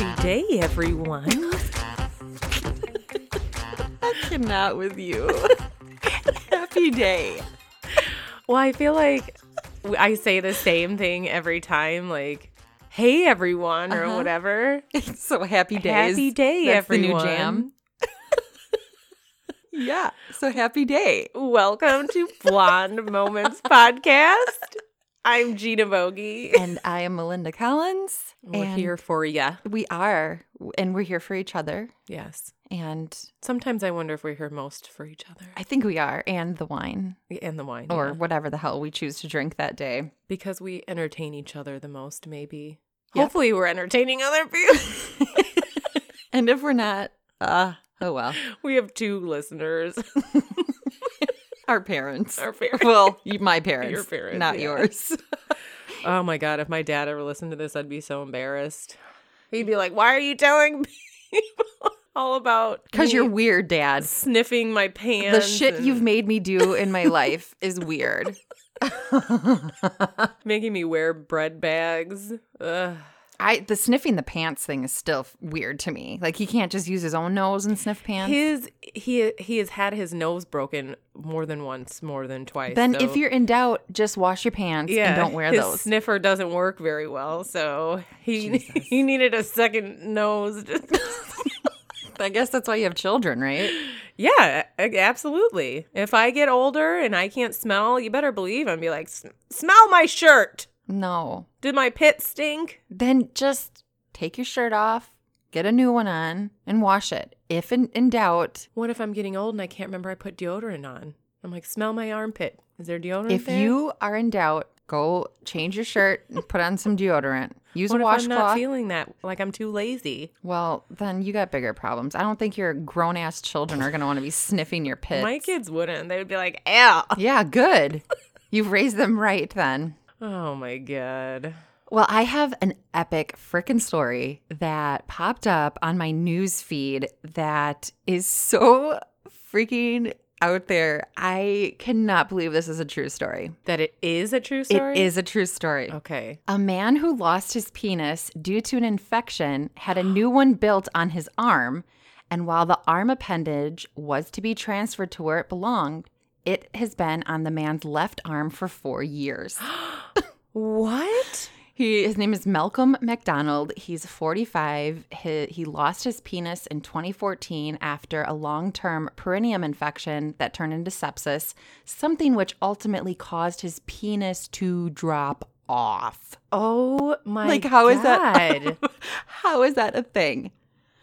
Happy day, everyone. I cannot with you. Happy day. Well, I feel like I say the same thing every time, like, hey, everyone, or Uh-huh. whatever. So happy days. Happy day, That's the everyone. new jam. Yeah. So happy day. Welcome to Blonde Moments Podcast. I'm Gina Vogie. And I am Melinda Collins. We're and here for you. We are. And we're here for each other. Yes. And Sometimes I wonder if we're here most for each other I think we are. And the wine. and the wine, Or yeah. whatever the hell we choose to drink that day. because we entertain each other the most. Maybe. Yep. Hopefully, we're entertaining other people. And if we're not, uh, oh well. we have two listeners. Our parents. Our parents. Well, my parents. Your parents, Not yeah. yours. Oh my god, if my dad ever listened to this, I'd be so embarrassed. He'd be like, "Why are you telling people all about Because you're weird, Dad. sniffing my pants?" The shit and you've made me do in my life is weird. making me wear bread bags. Ugh. I the sniffing the pants thing is still weird to me. Like he can't just use his own nose and sniff pants. His he he has had his nose broken more than once, more than twice. then so- if you're in doubt, just wash your pants and don't wear his those. Sniffer doesn't work very well, so he Jesus. he needed a second nose. I guess that's why you have children, right? Yeah, absolutely. If I get older and I can't smell, you better believe I'm be like, "S- smell my shirt. No. Did my pit stink? Then just take your shirt off, get a new one on, and wash it. If in, in doubt, What if I'm getting old and I can't remember I put deodorant on? I'm like, smell my armpit. Is there deodorant if there? you are in doubt, go change your shirt and put on some deodorant. Use what a if I'm not washcloth. feeling that? Like I'm too lazy. Well, then you got bigger problems. I don't think your grown ass children are going to want to be sniffing your pits. My kids wouldn't. They would be like, ew. Yeah, good. You've raised them right then. Oh my god. Well, I have an epic frickin' story that popped up on my news feed that is so freaking out there. I cannot believe this is a true story. That it is a true story. It is a true story. Okay. A man who lost his penis due to an infection had a new one built on his arm, and while the arm appendage was to be transferred to where it belonged, it has been on the man's left arm for four years. What? He, his name is Malcolm MacDonald. He's 45. He, he lost his penis in 2014 after a long term perineum infection that turned into sepsis, something which ultimately caused his penis to drop off. Oh my Like, how is that? How is that a thing?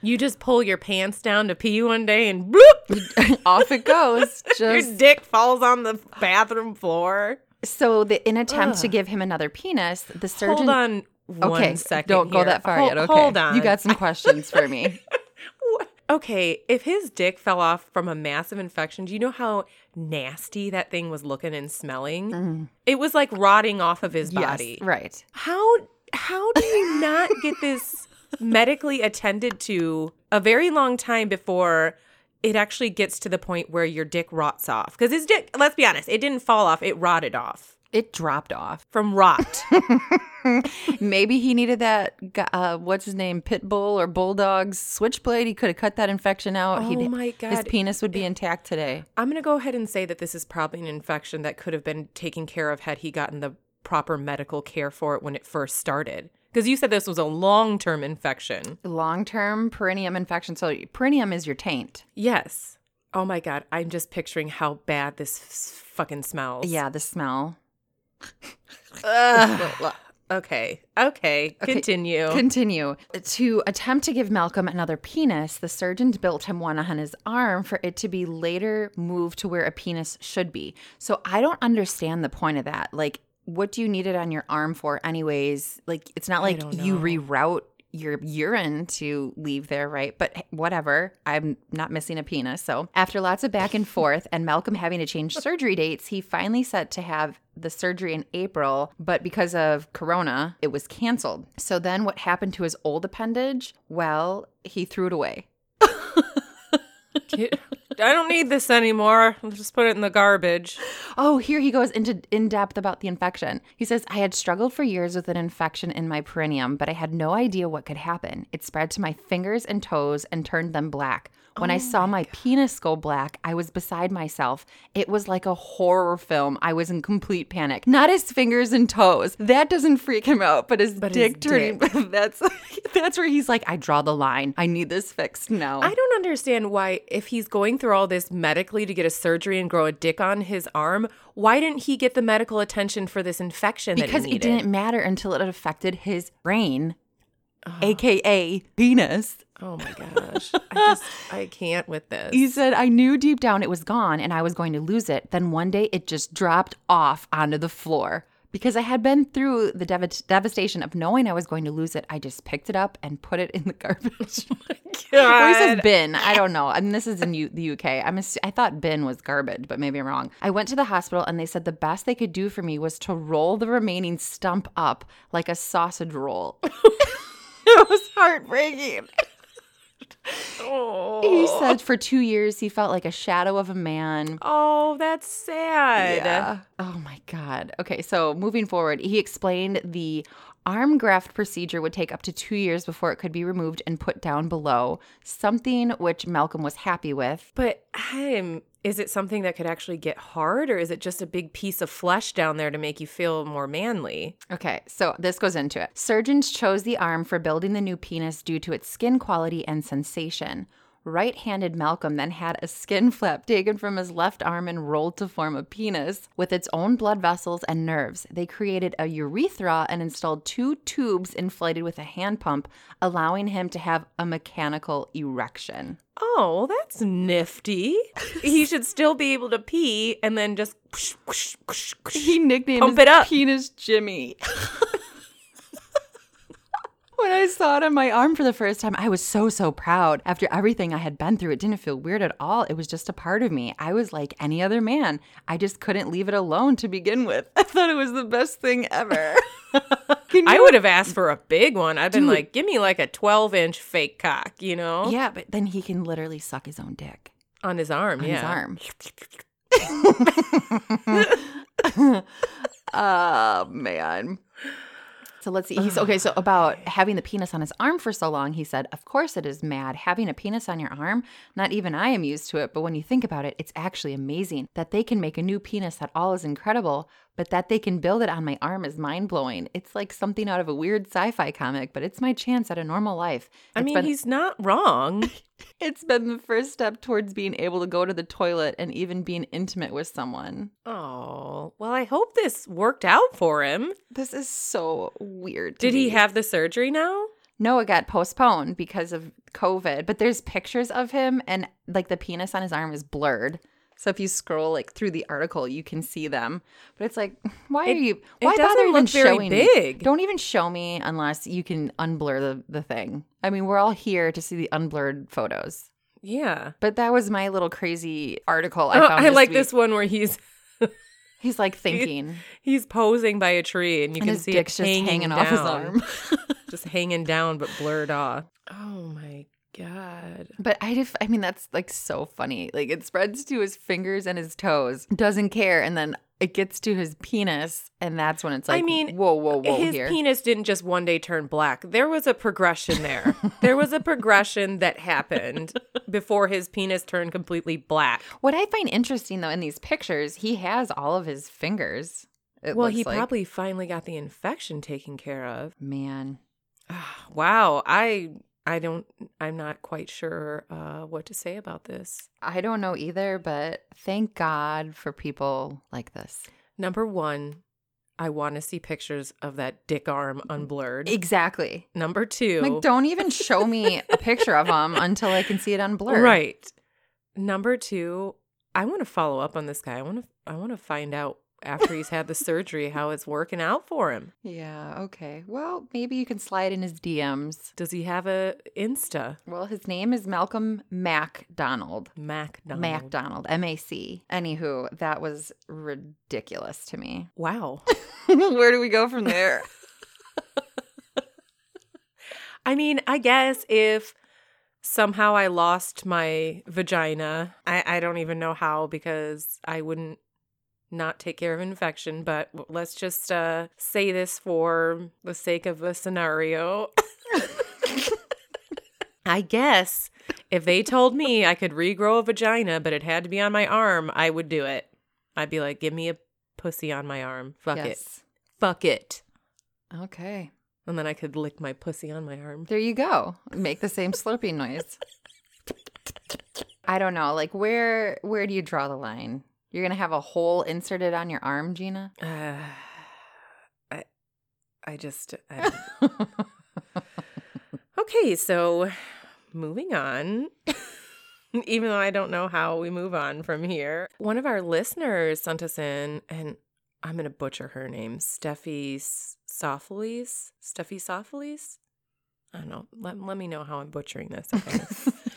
You just pull your pants down to pee one day and bloop, off it goes. your dick falls on the bathroom floor. so, the, in attempt to give him another penis, the surgeon. Hold on one Okay, second don't go that far yet. Okay, Hold on. You got some questions for me. Okay, if his dick fell off from a massive infection, do you know how nasty that thing was looking and smelling? It was like rotting off of his Mm. Yes, body. right. How how do you not get this medically attended to a very long time before it actually gets to the point where your dick rots off? Because his dick, let's be honest, it didn't fall off; it rotted off It dropped off. from rot. Maybe he needed that. Uh, what's his name? Pit bull or bulldog's switchblade. He could have cut that infection out. Oh He'd- my His penis would be intact today. I'm gonna go ahead and say that this is probably an infection that could have been taken care of had he gotten the proper medical care for it when it first started. Because you said this was a long term infection. Long term perineum infection. So perineum is your taint. Yes. Oh my God. I'm just picturing how bad this f- fucking smells. Yeah, the smell. Okay. Okay. Continue. Continue. To attempt to give Malcolm another penis, the surgeons built him one on his arm for it to be later moved to where a penis should be. So I don't understand the point of that. Like, what do you need it on your arm for, anyways? Like, it's not like you reroute your urine to leave there, right? But whatever. I'm not missing a penis. So, after lots of back and forth and Malcolm having to change surgery dates, he finally set to have the surgery in April, but because of corona, it was canceled. So then what happened to his old appendage? Well, he threw it away. I don't need this anymore. I'll just put it in the garbage. Oh, here he goes into in depth about the infection. He says, I had struggled for years with an infection in my perineum, but I had no idea what could happen. It spread to my fingers and toes and turned them black. When I oh saw my penis go black, I was beside myself. It was like a horror film. I was in complete panic. Not his fingers and toes. That doesn't freak him out, but his But his dick turning. that's that's where he's like, I draw the line. I need this fixed now. I don't understand why, if he's going through all this medically to get a surgery and grow a dick on his arm, why didn't he get the medical attention for this infection because that he it didn't matter until it affected his brain, aka penis. Oh my gosh. I just, I can't with this. He said, I knew deep down it was gone and I was going to lose it. Then one day it just dropped off onto the floor. Because I had been through the dev- devastation of knowing I was going to lose it, I just picked it up and put it in the garbage. Oh or he says bin. I don't know. I and this is in U- the UK. I'm ass- I thought bin was garbage, but maybe I'm wrong. I went to the hospital and they said the best they could do for me was to roll the remaining stump up like a sausage roll. it was heartbreaking. Oh. He said for two years he felt like a shadow of a man. Oh, that's sad. Yeah. Oh my God. Okay, so moving forward, he explained the arm graft procedure would take up to two years before it could be removed and put down below, something which Malcolm was happy with. But um, is it something that could actually get hard, or is it just a big piece of flesh down there to make you feel more manly? Okay, so this goes into it. Surgeons chose the arm for building the new penis due to its skin quality and sensation. Right handed Malcolm then had a skin flap taken from his left arm and rolled to form a penis with its own blood vessels and nerves. They created a urethra and installed two tubes inflated with a hand pump, allowing him to have a mechanical erection. Oh, that's nifty. he should still be able to pee and then just. He nicknamed Pump his it up. penis Jimmy. when I saw it on my arm for the first time, I was so, so proud. After everything I had been through, it didn't feel weird at all. It was just a part of me. I was like any other man. I just couldn't leave it alone to begin with. I thought it was the best thing ever. I would have asked for a big one. I've been Dude. like, give me like a 12 inch fake cock, you know? Yeah, but then he can literally suck his own dick On his arm, on yeah. his arm. oh man. So let's see. He's okay. So about having the penis on his arm for so long, he said, "Of course it is mad having a penis on your arm. Not even I am used to it, but when you think about it, it's actually amazing that they can make a new penis. That all is incredible, but that they can build it on my arm is mind blowing. It's like something out of a weird sci-fi comic, but it's my chance at a normal life. I mean, been- he's not wrong. it's been the first step towards being able to go to the toilet and even being intimate with someone. Oh, well, I hope this worked out for him. This is so weird. Did he have the surgery now? No, it got postponed because of COVID, but there's pictures of him and like the penis on his arm is blurred. So if you scroll like through the article, you can see them. But it's like, why It- are you? Why bother even look very showing me? big. Don't even show me unless you can unblur the the thing. I mean, we're all here to see the unblurred photos. Yeah. But that was my little crazy article I Oh, found. I this like week. this one where he's He's like thinking, he's posing by a tree and you and can his see dick's it just hanging, hanging off his arm. just hanging down but blurred off. Oh my god. But I just, I mean, that's like so funny. Like it spreads to his fingers and his toes, doesn't care, and then it gets to his penis, and that's when it's like, I mean, whoa, whoa, whoa, His here. penis didn't just one day turn black. There was a progression there. there was a progression that happened before his penis turned completely black. what I find interesting though in these pictures, he has all of his fingers. It well, looks he like. probably finally got the infection taken care of. man. Ah, wow, I I don't I'm not quite sure uh, what to say about this. I don't know either, but thank God for people like this. Number 1, I want to see pictures of that dick arm unblurred. Exactly. Number 2, Like, don't even show me a picture of him until I can see it unblurred. Right. Number 2, I want to follow up on this guy. I want to I want to find out after he's had the surgery how it's working out for him. Yeah. Okay. Well, maybe you can slide in his DMs. Does he have a Insta? Well, his name is Malcolm MacDonald. MacDonald. MacDonald, M A C. Anywho, that was ridiculous to me. Wow. Where do we go from there? I mean, I guess if somehow I lost my vagina. I, I don't even know how because I wouldn't not take care of infection, but let's just uh, say this for the sake of a scenario. I guess if they told me I could regrow a vagina, but it had to be on my arm, I would do it. I'd be like, give me a pussy on my arm. Fuck it. Fuck it. Okay. And then I could lick my pussy on my arm. There you go. Make the same slurping noise. I don't know. Like where where do you draw the line? You're gonna have a hole inserted on your arm, Gina? Uh, I, I just. I okay, so moving on. Even though I don't know how we move on from here, one of our listeners sent us in, and I'm going to butcher her name, Steffi Sophiles. Steffi Sophiles? I don't know. Let, let me know how I'm butchering this.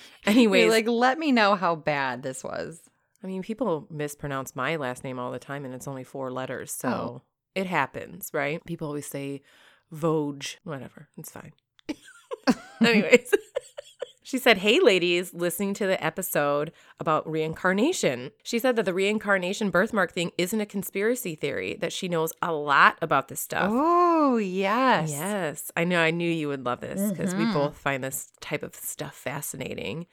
Anyways, You're like, let me know how bad this was. I mean, people mispronounce my last name all the time, and it's only four letters, so Oh. it happens, right? People always say Vogue, whatever. It's fine. Anyways, she said, Hey, ladies, listening to the episode about reincarnation. She said that the reincarnation birthmark thing isn't a conspiracy theory, that she knows a lot about this stuff. Oh yes. Yes, I know. I knew you would love this because we Mhm. both find this type of stuff fascinating.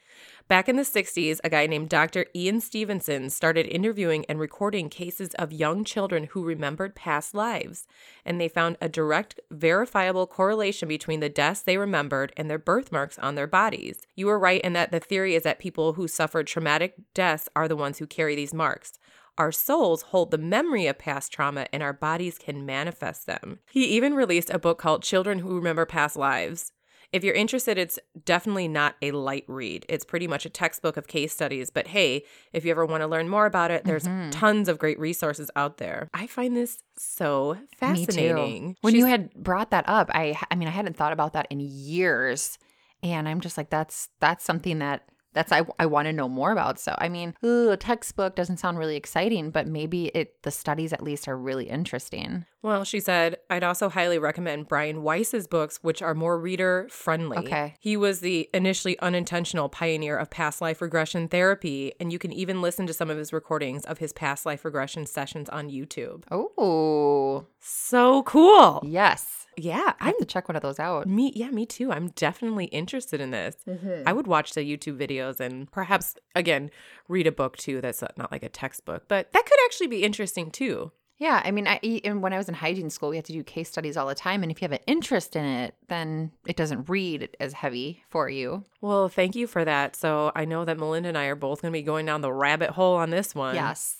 Back in the 60s, a guy named Dr. Ian Stevenson started interviewing and recording cases of young children who remembered past lives. And they found a direct, verifiable correlation between the deaths they remembered and their birthmarks on their bodies. You were right in that the theory is that people who suffered traumatic deaths are the ones who carry these marks. Our souls hold the memory of past trauma and our bodies can manifest them. He even released a book called Children Who Remember Past Lives. If you're interested, it's definitely not a light read. It's pretty much a textbook of case studies, but hey, if you ever want to learn more about it, there's Mhm. tons of great resources out there. I find this so fascinating. When you had brought that up, I I mean I hadn't thought about that in years. And I'm just like that's that's something that that's I, I want to know more about. So I mean, ooh, a textbook doesn't sound really exciting, but maybe it the studies at least are really interesting. Well, she said, I'd also highly recommend Brian Weiss's books, which are more reader friendly. Okay. He was the initially unintentional pioneer of past life regression therapy, and you can even listen to some of his recordings of his past life regression sessions on YouTube. Oh, So cool. yes. Yeah, I I'm have to check one of those out. me yeah, me too. I'm definitely interested in this. Mm-hmm. I would watch the YouTube videos and perhaps again read a book too that's not like a textbook, but that could actually be interesting too. Yeah, I mean, I and when I was in hygiene school, we had to do case studies all the time, and if you have an interest in it, then it doesn't read as heavy for you. Well, thank you for that. So I know that Melinda and I are both going to be going down the rabbit hole on this one. Yes.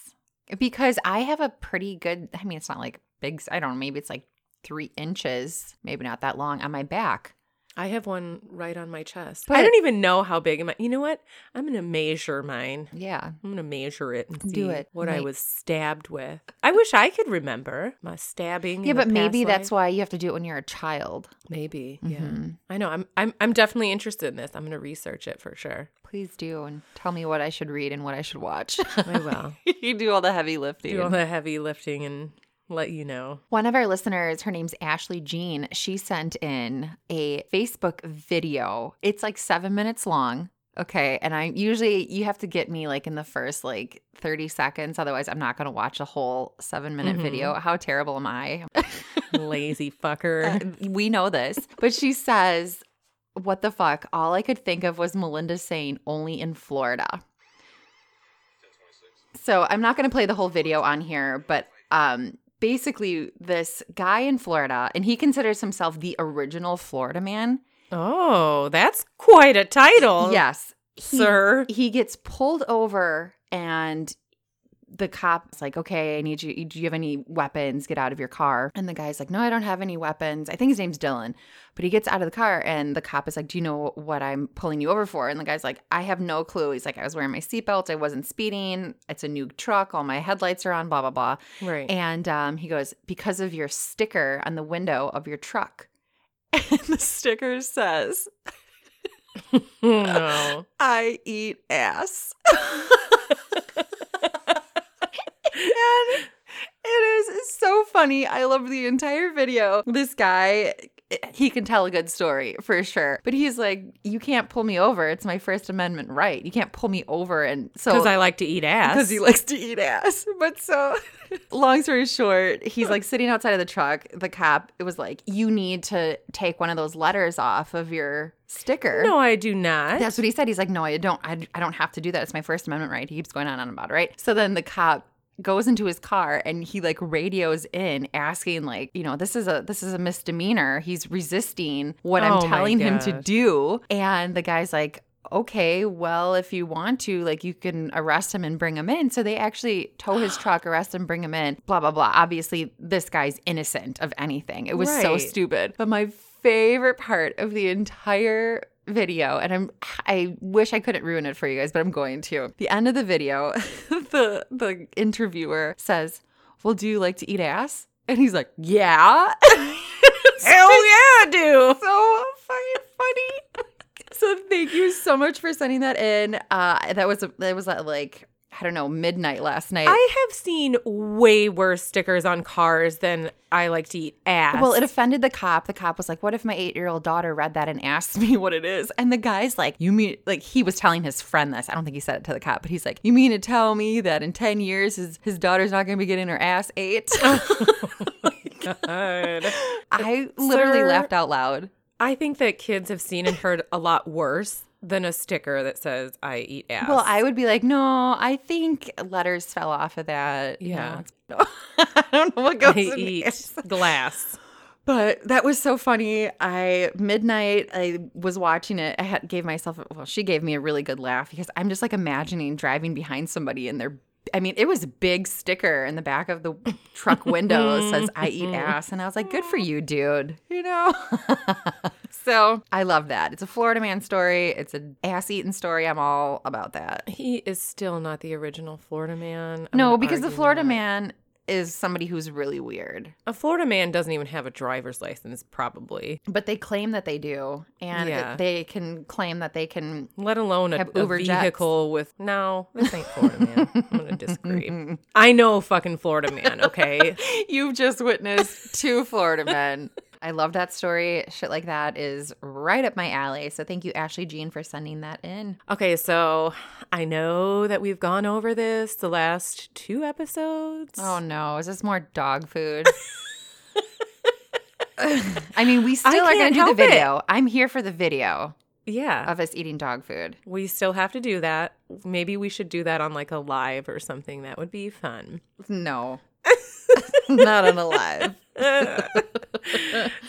Because I have a pretty good, I mean, it's not like big, I don't know, maybe it's like three inches, maybe not that long on my back. I have one right on my chest. But- I don't even know how big am I. You know what? I'm going to measure mine. Yeah. I'm going to measure it and see Do it. what I was stabbed with. I wish I could remember my stabbing. Yeah, but maybe that's why you have to do it when you're a child. Maybe. Yeah. Mhm. I know. I'm I'm I'm definitely interested in this. I'm going to research it for sure. Please do and tell me what I should read and what I should watch. I will. you do all the heavy lifting. Do all the heavy lifting and let you know. One of our listeners, her name's Ashley Jean, she sent in a Facebook video. It's like seven minutes long. Okay. And I usually, you have to get me like in the first like 30 seconds. Otherwise, I'm not going to watch a whole seven minute Mhm. video. How terrible am I? Lazy fucker. Uh, we know this. But she says, what the fuck? All I could think of was Melinda saying only in Florida. So I'm not going to play the whole video on here, but um, basically, this guy in Florida, and he considers himself the original Florida man. Oh, that's quite a title. yes, he, sir. He gets pulled over, and the cop's like, "Okay, I need you. Do you have any weapons? Get out of your car." And the guy's like, "No, I don't have any weapons." I think his name's Dylan, but he gets out of the car, and the cop is like, "Do you know what I'm pulling you over for?" And the guy's like, "I have no clue." He's like, "I was wearing my seatbelt. I wasn't speeding. It's a new truck. All my headlights are on. Blah blah blah." Right. And um, he goes, because of your sticker on the window of your truck. And the sticker says, no. I eat ass. and it is so funny. I love the entire video. This guy he can tell a good story for sure. But he's like, you can't pull me over. It's my First Amendment right. You can't pull me over. And so Because I like to eat ass. because he likes to eat ass. But so, long story short, he's like sitting outside of the truck. The cop, it was like, you need to take one of those letters off of your sticker. no, I do not. That's what he said. He's like, no, I don't. I, I don't have to do that. It's my First Amendment right. He keeps going on and on about it, right? So then the cop goes into his car and he like radios in asking like you know this is a this is a misdemeanor. He's resisting what i'm Oh telling him to do. And the guy's like okay well if you want to like you can arrest him and bring him in. So they actually tow his truck arrest him bring him in blah blah blah. Obviously this guy's innocent of anything. It was so stupid. But my favorite part of the entire video and I'm I wish I couldn't ruin it for you guys but I'm going to. The end of the video the the interviewer says, "Well, do you like to eat ass?" And he's like, "Yeah." Hell yeah, I do. so fucking funny. so thank you so much for sending that in. Uh that was that was at like I don't know, midnight last night. I have seen way worse stickers on cars than I like to eat ass. Well, it offended the cop. The cop was like, What if my eight year old daughter read that and asked me what it is? And the guy's like, You mean, like, he was telling his friend this. I don't think he said it to the cop, but he's like, You mean to tell me that in 10 years his, his daughter's not going to be getting her ass ate? Oh God. I literally Sir. laughed out loud. I think that kids have seen and heard a lot worse than a sticker that says "I eat ass." Well, I would be like, No, I think letters fell off of that. You Yeah. know, I don't know what goes I in eat ass. glass. But that was so funny. I midnight I was watching it. I had gave myself well, she gave me a really good laugh because I'm just like imagining driving behind somebody and they're I mean, it was a big sticker in the back of the truck window says I eat mm-hmm. ass. And I was like, good for you, dude. You know? so I love that. It's a Florida man story. It's an ass eating story. I'm all about that. He is still not the original Florida man. I'm No, because the Florida that. man is somebody who's really weird. a Florida man doesn't even have a driver's license, probably. But they claim that they do. And Yeah. they can claim that they can Let alone a, Have a Uber jets. vehicle with no. This ain't Florida man. I'm gonna disagree. I know fucking Florida man. Okay. You've just witnessed two Florida men. I love that story. Shit like that is right up my alley. So thank you, Ashley Jean, for sending that in. Okay, so I know that we've gone over this the last two episodes. Oh no, is this more dog food? I mean, we still are going to do the help it. video. I'm here for the video yeah. of us eating dog food. We still have to do that. Maybe we should do that on like a live or something. That would be fun. No, not on a live.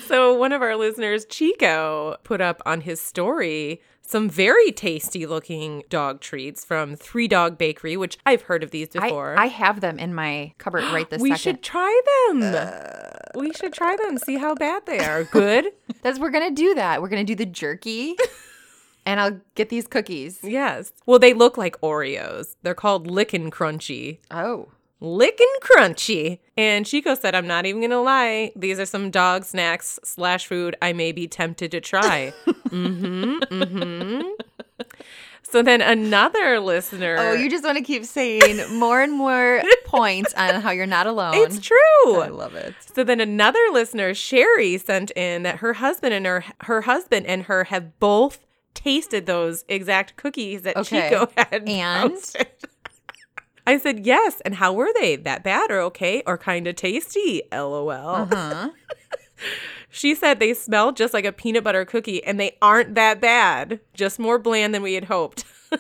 So, one of our listeners, Chico, put up on his story some very tasty looking dog treats from Three Dog Bakery, which I've heard of these before. I have them in my cupboard right this we second. should try them. Uh, we should try them, see how bad they are. Good? That's we're gonna do that. We're gonna do the jerky, and I'll get these cookies. yes. Well, they look like Oreos. They're called Lickin' Crunchy. Oh, Lickin' Crunchy. And Chico said, I'm not even going to lie. These are some dog snacks slash food I may be tempted to try. mm-hmm. Mm-hmm. So then another listener. oh, you just want to keep saying more and more points on how you're not alone. It's true. I love it. So then another listener, Sherry, sent in that her husband and her her husband and her have both tasted those exact cookies that Okay. Chico had And? posted. I said yes, and how were they? That bad or okay or kind of tasty? LOL. Uh-huh. She said they smell just like a peanut butter cookie, and they aren't that bad. Just more bland than we had hoped.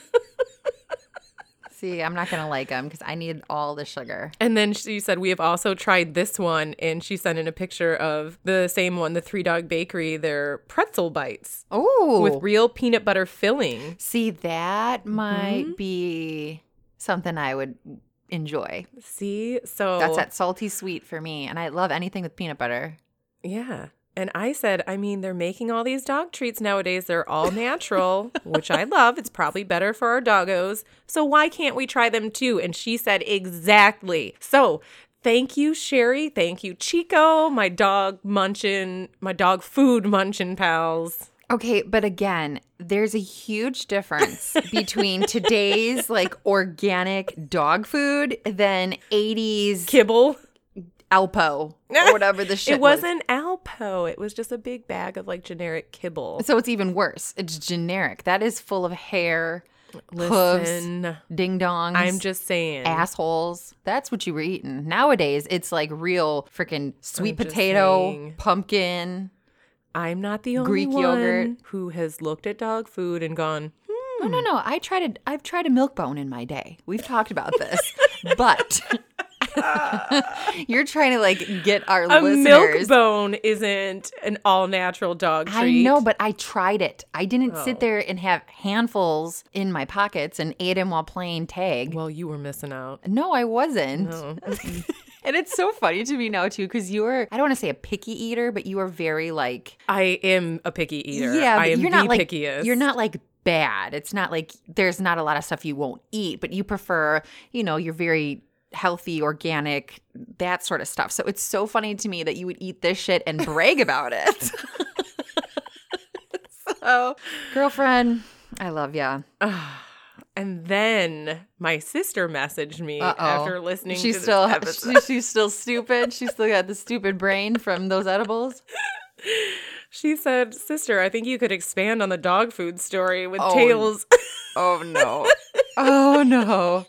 See, I'm not gonna like them because I need all the sugar. And then she said, We have also tried this one. And she sent in a picture of the same one, the Three Dog Bakery, their pretzel bites Oh, with real peanut butter filling. see, that Mm-hmm. might be something I would enjoy. See? So That's that salty sweet for me, and I love anything with peanut butter. Yeah. And I said, I mean, they're making all these dog treats nowadays. They're all natural, which I love. It's probably better for our doggos. So why can't we try them too? And she said, exactly. So thank you, Sherry. Thank you, Chico, my dog munchin, my dog food munchin pals. Okay, but again, there's a huge difference between today's like organic dog food than 80s Kibble. Alpo or whatever the shit It wasn't Alpo. Alpo. It was just a big bag of like generic kibble. So it's even worse. It's generic. That is full of hair, hooves, ding dongs. I'm just saying. assholes. That's what you were eating. Nowadays, it's like real freaking sweet I'm potato, pumpkin. I'm not the only Greek one yogurt. who has looked at dog food and gone, No, no, no. I tried a, I've tried a milk bone in my day. We've talked about this, but you're trying to like get our a listeners. milk bone isn't an all natural dog treat. I know, but I tried it. I didn't Oh. sit there and have handfuls in my pockets and ate them while playing tag. Well, you were missing out. No, I wasn't. No. And it's so funny to me now too, because you are I don't want to say a picky eater, but you are very like I am a picky eater. Yeah, I am you're the not like pickiest. you're not like bad. It's not like there's not a lot of stuff you won't eat, but you prefer, you know, you're very healthy, organic, that sort of stuff. So it's so funny to me that you would eat this shit and brag about it. so, girlfriend, I love ya. Ah. And then my sister messaged me Uh-oh. after listening She's to still episode. she, she's still stupid. She's still got the stupid brain from those edibles. She said, Sister, I think you could expand on the dog food story with Oh, tales. Oh no. Oh no.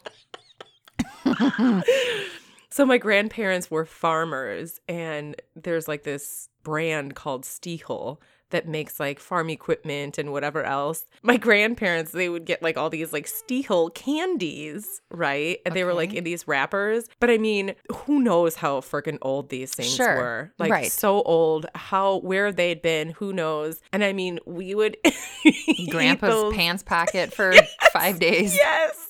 so my grandparents were farmers, and there's like this brand called Stihl that makes like farm equipment and whatever else. My grandparents, they would get like all these like Stihl candies, right? And they were like in these wrappers. But I mean, who knows how freaking old these things Sure. were? Like Right. so old, how where they'd been, who knows? And I mean, we would Grandpa's pants pocket for five days. Yes.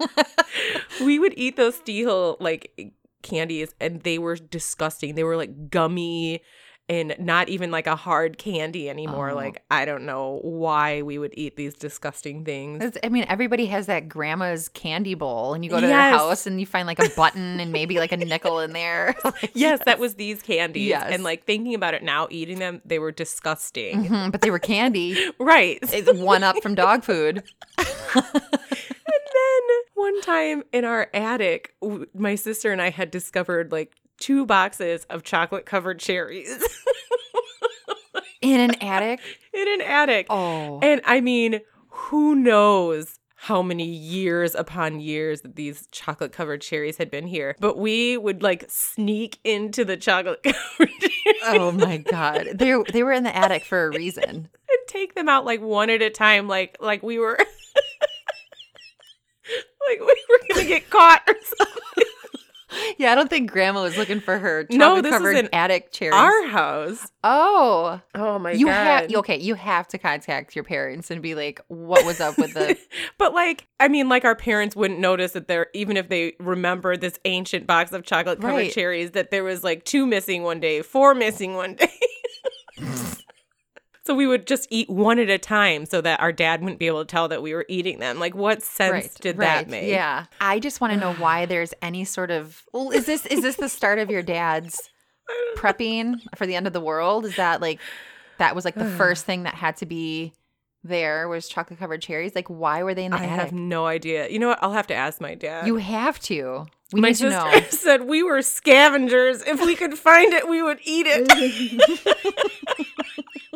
we would eat those Stihl like candies and they were disgusting. They were like gummy and not even like a hard candy anymore. Oh. Like I don't know why we would eat these disgusting things. It's- I mean, everybody has that grandma's candy bowl, and you go to their Yes. house and you find like a button and maybe like a nickel in there. Like, Yes, that was these candies. Yes. And like thinking about it now, eating them, they were disgusting. mhm, but they were candy. Right. It's one up from dog food. And then one time in our attic, w- my sister and I had discovered like two boxes of chocolate covered cherries In an attic. in an attic. Oh. And I mean, who knows how many years upon years that these chocolate covered cherries had been here. But we would like sneak into the chocolate covered Oh my god. They they were in the attic for a reason. and take them out like one at a time, like like we were like we were gonna get caught or something. Yeah, I don't think grandma was looking for her No, this is covered in attic cherries. Our house. oh. Oh my You god. have okay, you have to contact your parents and be like, what was up with the but like, I mean, like our parents wouldn't notice that there, even if they remember this ancient box of chocolate covered Right. cherries, that there was like two missing one day, four missing one day. So we would just eat one at a time so that our dad wouldn't be able to tell that we were eating them. Like, what sense did that make? Yeah. I just want to know why there's any sort of well, is this is this the start of your dad's prepping for the end of the world? Is that like that was like the first thing that had to be there was chocolate covered cherries? Like why were they in the I attic? have no idea. You know what? I'll have to ask my dad. you have to. We my need to sister know. said we were scavengers. If we could find it, we would eat it.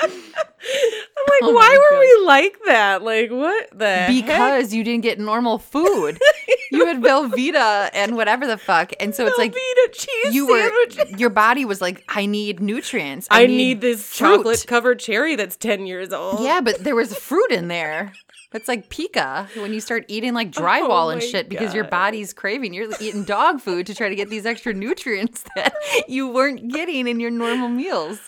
I'm like, Oh why were we like that? Like, what the heck? Because you didn't get normal food. you had Velveeta and whatever the fuck. And so it's like Velveeta cheese you were your body was like, I need nutrients. I need this chocolate covered cherry that's 10 years old. Yeah, but there was fruit in there. It's like pica when you start eating like oh drywall Oh and shit because your body's craving. You're eating dog food to try to get these extra nutrients that you weren't getting in your normal meals.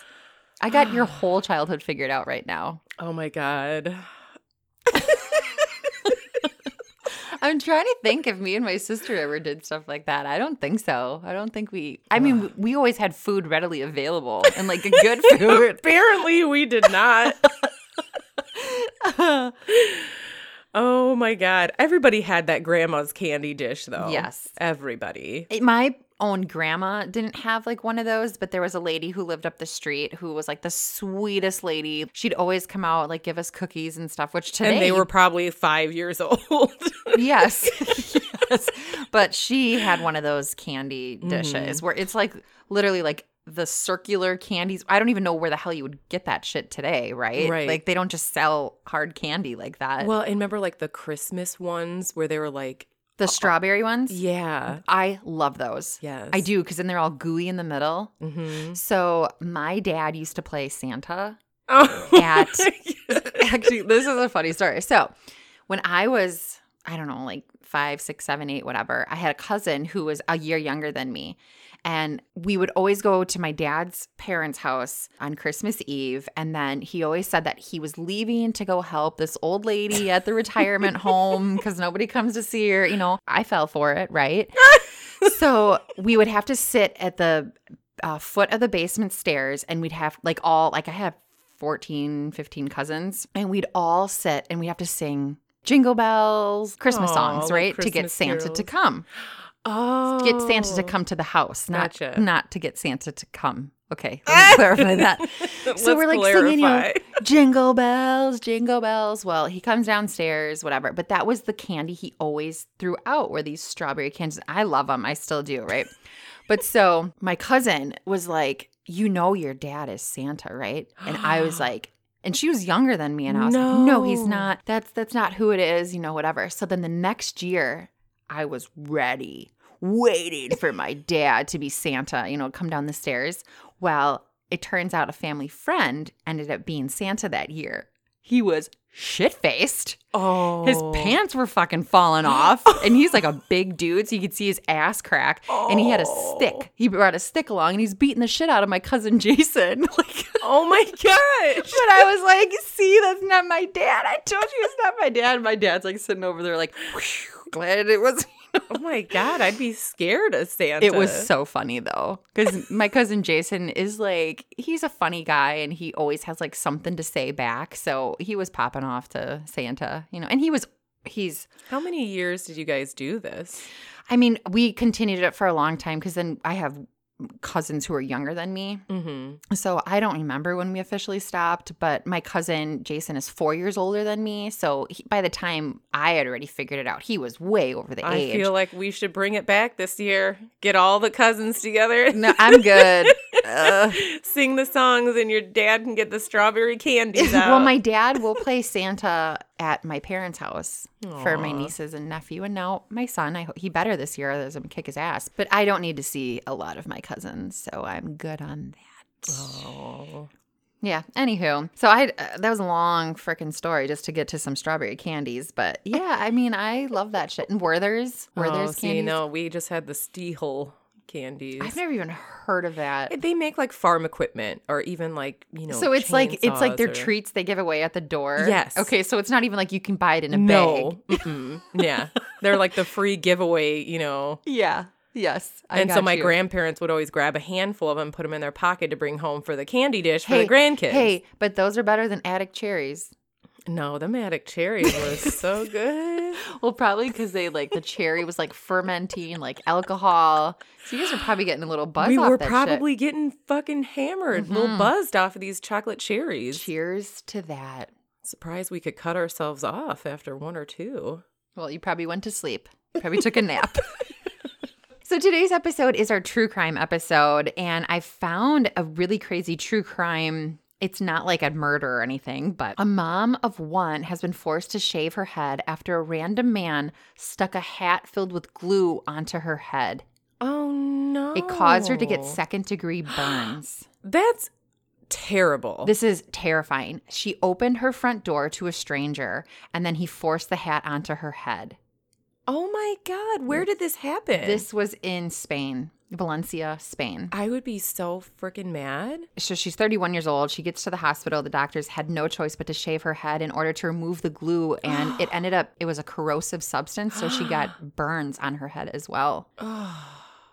I got your whole childhood figured out right now. Oh my God. I'm trying to think if me and my sister ever did stuff like that. I don't think so. I don't think we. I mean, we always had food readily available and like good food. Apparently, we did not. Oh my god. Everybody had that grandma's candy dish though. Yes. Everybody. It- My own grandma didn't have like one of those, but there was a lady who lived up the street who was like the sweetest lady. She'd always come out like give us cookies and stuff, which today And they were probably 5 years old. yes. yes. But she had one of those candy dishes mm-hmm. where it's like literally like the circular candies. I don't even know where the hell you would get that shit today, right? Right. Like they don't just sell hard candy like that. well, and remember like the Christmas ones where they were like the strawberry ones? yeah. I love those. Yes. I do because then they're all gooey in the middle. Mhm. So my dad used to play Santa. Oh. At- Actually, this is a funny story. So when I was, I don't know, like five, six, seven, eight, whatever, I had a cousin who was a year younger than me. And we would always go to my dad's parents' house on Christmas Eve. And then he always said that he was leaving to go help this old lady at the retirement home because nobody comes to see her. You know, I fell for it, right? so we would have to sit at the uh, foot of the basement stairs and we'd have like all, like I have 14, 15 cousins, and we'd all sit and we'd have to sing jingle bells, Christmas Aw, songs, like right? to get Christmas Santa to come. Oh. Get Santa to oh. come to the house, not Gotcha. not to get Santa to come. Okay, let me clarify that. So we're like singing, you know, jingle bells, jingle bells. Well, he comes downstairs, whatever. But that was the candy he always threw out were these strawberry candies. I love them. I still do, right? but so my cousin was like, you know, your dad is Santa, right? And I was like, and she was younger than me, and I was like, no, he's not. That's that's not who it is, you know, whatever. So then the next year, I was ready, waiting for my dad to be Santa, you know, come down the stairs. Well, it turns out a family friend ended up being Santa that year. He was shit faced. Oh. His pants were fucking falling off. And he's like a big dude, so you could see his ass crack. And he had a Oh. stick. He brought a stick along and he's beating the shit out of my cousin Jason. Like Oh my gosh. but I was like, see, that's not my dad. I told you it's not my dad. My dad's like sitting over there, like, "Whew, glad it was. Oh my god, I'd be scared of Santa. It was so funny though, because my cousin Jason is like, he's a funny guy and he always has like something to say back. So he was popping off to Santa, you know, and he was, he's, How many years did you guys do this? I mean, we continued it for a long time because then I have cousins who are younger than me. Mm-hmm. So I don't remember when we officially stopped, but my cousin Jason is four years older than me. So he, by the time I had already figured it out, he was way over the I age. I feel like we should bring it back this year. Get all the cousins together. no, I'm good. Sing the songs, and your dad can get the strawberry candies out. well, my dad will play Santa at my parents' house for my nieces and nephew, and now my son. I hope he better this year. Otherwise, I'm gonna kick his ass. But I don't need to see a lot of my cousins, so I'm good on that. Oh. Yeah. Anywho, so I uh, that was a long freaking story just to get to some strawberry candies, but yeah, I mean, I love that shit. And Werther's, Werther's oh, candies. no, we just had the Stihl candies. I've never even heard of that. They make like farm equipment, or even like you know. so it's like it's like their or- treats they give away at the door. Yes. Okay, so it's not even like you can buy it in a No, bag. Mm-mm. yeah, they're like the free giveaway, you know. Yeah. Yes. I and so my you. grandparents would always grab a handful of them, put them in their pocket to bring home for the candy dish for the grandkids. Hey, but those are better than attic cherries. No, the Matic cherry was so good. Well, probably because they like the cherry was like fermenting, like alcohol. So you guys are probably getting a little buzz we off were that probably getting fucking hammered, a little mm-hmm. buzzed off of these chocolate cherries. Cheers to that. Surprised we could cut ourselves off after one or two. Well, you probably went to sleep. Probably took a nap. So today's episode is our true crime episode, and I found a really crazy true crime. It's not like a murder or anything, but a mom of one has been forced to shave her head after a random man stuck a hat filled with glue onto her head. Oh no! It caused her to get second degree burns. That's terrible. This is terrifying. She opened her front door to a stranger, and then he forced the hat onto her head. oh my god! Where did this happen? This was in Spain, Valencia, Spain. I would be so freaking mad. So she's 31 years old. She gets to the hospital. The doctors had no choice but to shave her head in order to remove the glue. And it ended up, it was a corrosive substance. So she got burns on her head as well.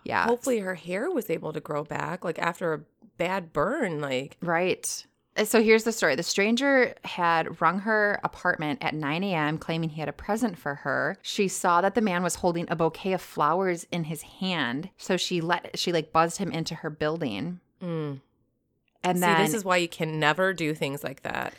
Yeah. Hopefully, her hair was able to grow back, like after a bad burn. Like, Right. So here's the story. The stranger had rung her apartment at 9 a.m., claiming he had a present for her. She saw that the man was holding a bouquet of flowers in his hand. So she let she like buzzed him into her building. Mm. And See, then this is why you can never do things like that.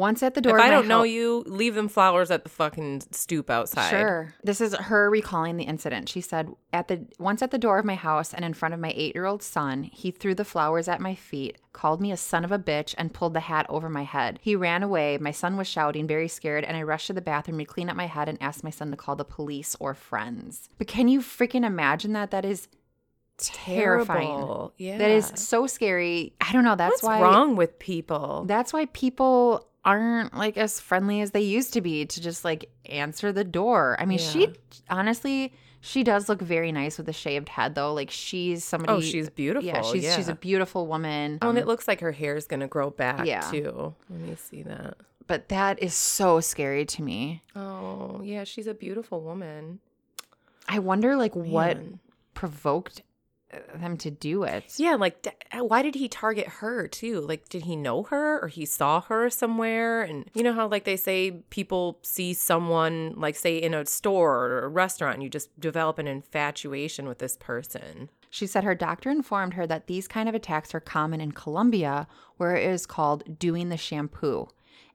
Once at the door, If I don't know hou- you, leave them flowers at the fucking stoop outside. Sure. This is her recalling the incident. She said, "At the once at the door of my house and in front of my 8-year-old son, he threw the flowers at my feet, called me a son of a bitch and pulled the hat over my head. He ran away. My son was shouting, very scared, and I rushed to the bathroom to clean up my head and asked my son to call the police or friends." But can you freaking imagine that? That is terrifying. Terrible. Yeah. That is so scary. I don't know. That's why What's why wrong with people? that's why people aren't like as friendly as they used to be to just like answer the door. I mean, she honestly, she does look very nice with a shaved head though. Like she's somebody oh, she's beautiful. yeah, she's she's a beautiful woman. Oh, and Um, it looks like her hair is gonna grow back Yeah. too. Let me see that. but that is so scary to me. Oh, yeah, she's a beautiful woman. I wonder like what provoked them to do it. Yeah, like uh, why did he target her too? Like did he know her or he saw her somewhere? And you know how like they say people see someone like say in a store or a restaurant and you just develop an infatuation with this person. She said her doctor informed her that these kind of attacks are common in Colombia, where it is called doing the shampoo.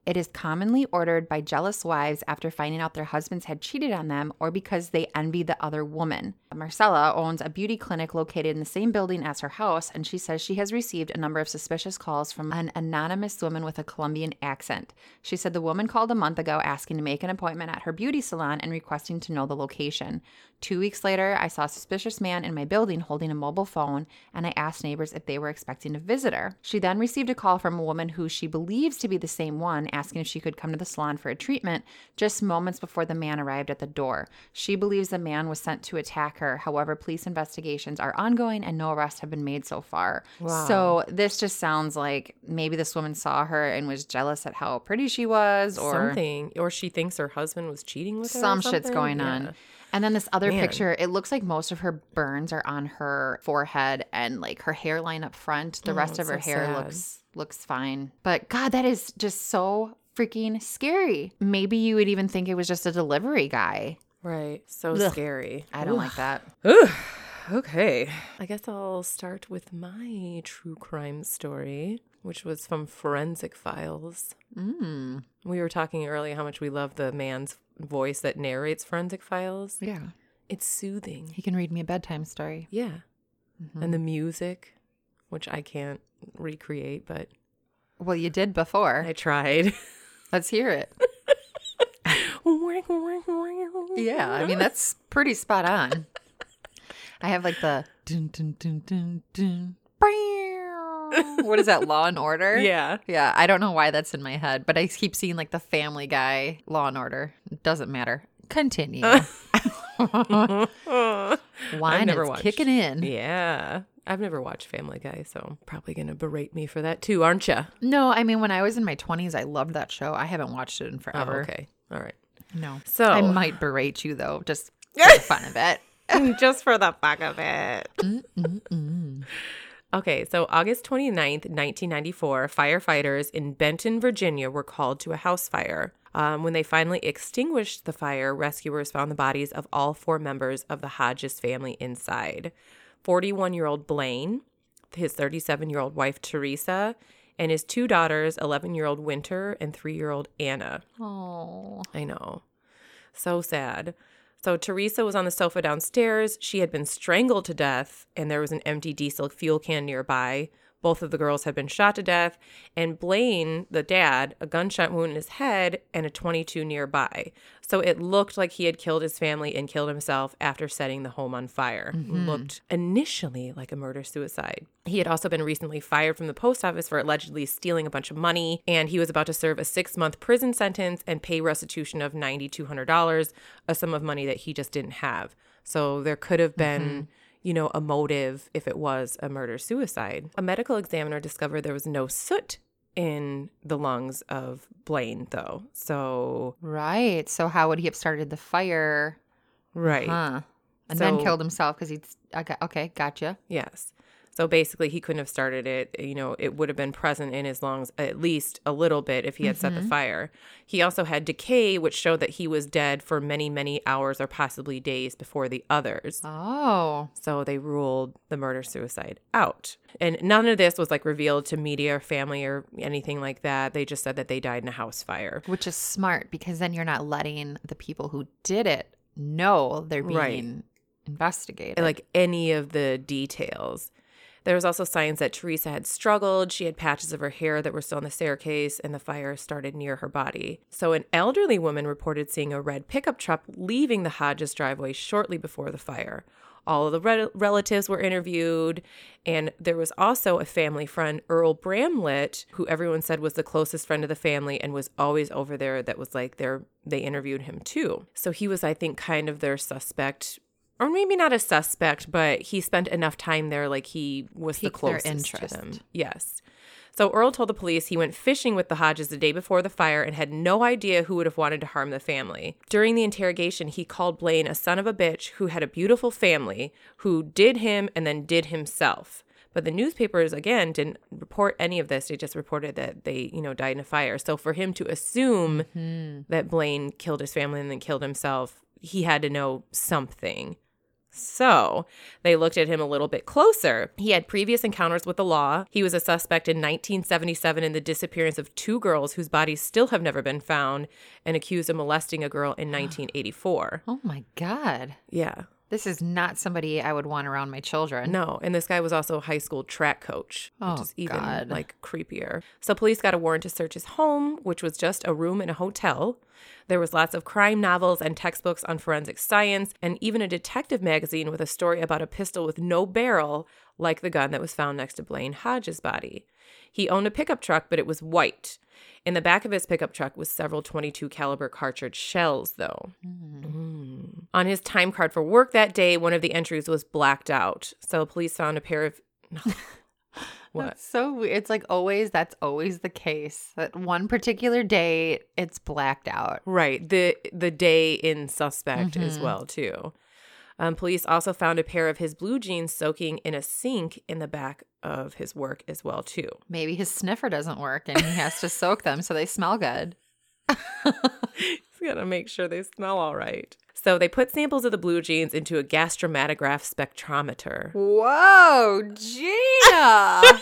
It is commonly ordered by jealous wives after finding out their husbands had cheated on them or because they envy the other woman. Marcella owns a beauty clinic located in the same building as her house, and she says she has received a number of suspicious calls from an anonymous woman with a Colombian accent. She said the woman called a month ago asking to make an appointment at her beauty salon and requesting to know the location. Two weeks later, I saw a suspicious man in my building holding a mobile phone, and I asked neighbors if they were expecting a visitor. She then received a call from a woman who she believes to be the same one, asking if she could come to the salon for a treatment just moments before the man arrived at the door. She believes the man was sent to attack her. However, police investigations are ongoing and no arrests have been made so far. Wow. So this just sounds like maybe this woman saw her and was jealous at how pretty she was, or something or she thinks her husband was cheating with her. some shit's going Yeah. on. And then this other Man. picture, it looks like most of her burns are on her forehead and like her hairline up front. The Oh, rest of her so hair sad. looks looks fine. But God, that is just so freaking scary. Maybe you would even think it was just a delivery guy. Right. So Ugh. scary. I don't like that. Ugh. Okay. I guess I'll start with my true crime story, which was from Forensic Files. Mm. We were talking earlier how much we love the man's voice that narrates Forensic Files. Yeah. It's soothing. He can read me a bedtime story. Yeah. Mm-hmm. And the music, which I can't recreate, but Well, you did before. I tried. Let's hear it. Yeah, I mean that's pretty spot on. I have like the dun, dun, dun, dun, dun. What is that? Law and Order. yeah. yeah. I don't know why that's in my head, but I keep seeing like the Family Guy Law and Order. It doesn't matter. Continue. Wine is watched. kicking in. Yeah. I've never watched Family Guy, so probably going to berate me for that too, aren't you? No, I mean when I was in my twenties, I loved that show. I haven't watched it in Oh, forever. okay. All right. No. So I might berate you though, just for the fun of it. just for the fuck of it. Okay, so August 29th, 1994, firefighters in Vinton, Virginia were called to a house fire. Um, when they finally extinguished the fire, rescuers found the bodies of all four members of the Hodges family inside 41 year old Blaine, his 37 year old wife Teresa, and his two daughters, 11 year old Winter and 3 year old Anna. Oh. I know. So sad. So Teresa was on the sofa downstairs. She had been strangled to death, and there was an empty diesel fuel can nearby. Both of the girls had been shot to death, and Blaine, the dad, a gunshot wound in his head and a 22 nearby. So it looked like he had killed his family and killed himself after setting the home on fire. Mm-hmm. Looked initially like a murder suicide. He had also been recently fired from the post office for allegedly stealing a bunch of money, and he was about to serve a six month prison sentence and pay restitution of $9,200, a sum of money that he just didn't have. So there could have been mm-hmm. You know, a motive if it was a murder suicide. A medical examiner discovered there was no soot in the lungs of Blaine, though. So, Right. So how would he have started the fire? right. Huh. And then killed himself because he's okay. Okay, gotcha. Yes. So basically, he couldn't have started it. You know, it would have been present in his lungs at least a little bit if he had set the mm-hmm. fire. He also had decay, which showed that he was dead for many, many hours or possibly days before the others. Oh. So they ruled the murder suicide out. And none of this was like revealed to media or family or anything like that. They just said that they died in a house fire. Which is smart because then you're not letting the people who did it know they're being Right. investigated. like any of the details. There was also signs that Teresa had struggled. She had patches of her hair that were still on the staircase, and the fire started near her body. So, an elderly woman reported seeing a red pickup truck leaving the Hodges driveway shortly before the fire. All of the re- relatives were interviewed, and there was also a family friend, Earl Bramblett, who everyone said was the closest friend of the family and was always over there. That was like their they interviewed him too. So he was, I think, kind of their suspect or maybe not a suspect, but he spent enough time there, like he was the Piqued closest to them. Yes. So Earl told the police he went fishing with the Hodges the day before the fire and had no idea who would have wanted to harm the family. During the interrogation, he called Blaine a son of a bitch who had a beautiful family, who did him and then did himself. But the newspapers again didn't report any of this. They just reported that they, you know, died in a fire. So for him to assume mm-hmm. that Blaine killed his family and then killed himself, he had to know something. So they looked at him a little bit closer. He had previous encounters with the law. He was a suspect in 1977 in the disappearance of two girls whose bodies still have never been found and accused of molesting a girl in 1984. oh my God. Yeah. This is not somebody I would want around my children. No, and this guy was also a high school track coach, which Oh, is even God. like creepier. So police got a warrant to search his home, which was just a room in a hotel. There was lots of crime novels and textbooks on forensic science, and even a detective magazine with a story about a pistol with no barrel, like the gun that was found next to Blaine Hodges' body. He owned a pickup truck, but it was white. In the back of his pickup truck was several 22 caliber cartridge shells, though. Mm. On his time card for work that day, one of the entries was blacked out. So police found a pair of what? That's so weird. It's like always, that's always the case. That one particular day, it's blacked out. Right. The the day in suspect as Mhm. well too. Um, police also found a pair of his blue jeans soaking in a sink in the back of his work as well too. Maybe his sniffer doesn't work and he has to soak them so they smell good. He's gotta make sure they smell all right. So they put samples of the blue jeans into a gas chromatograph spectrometer. Whoa, Gina!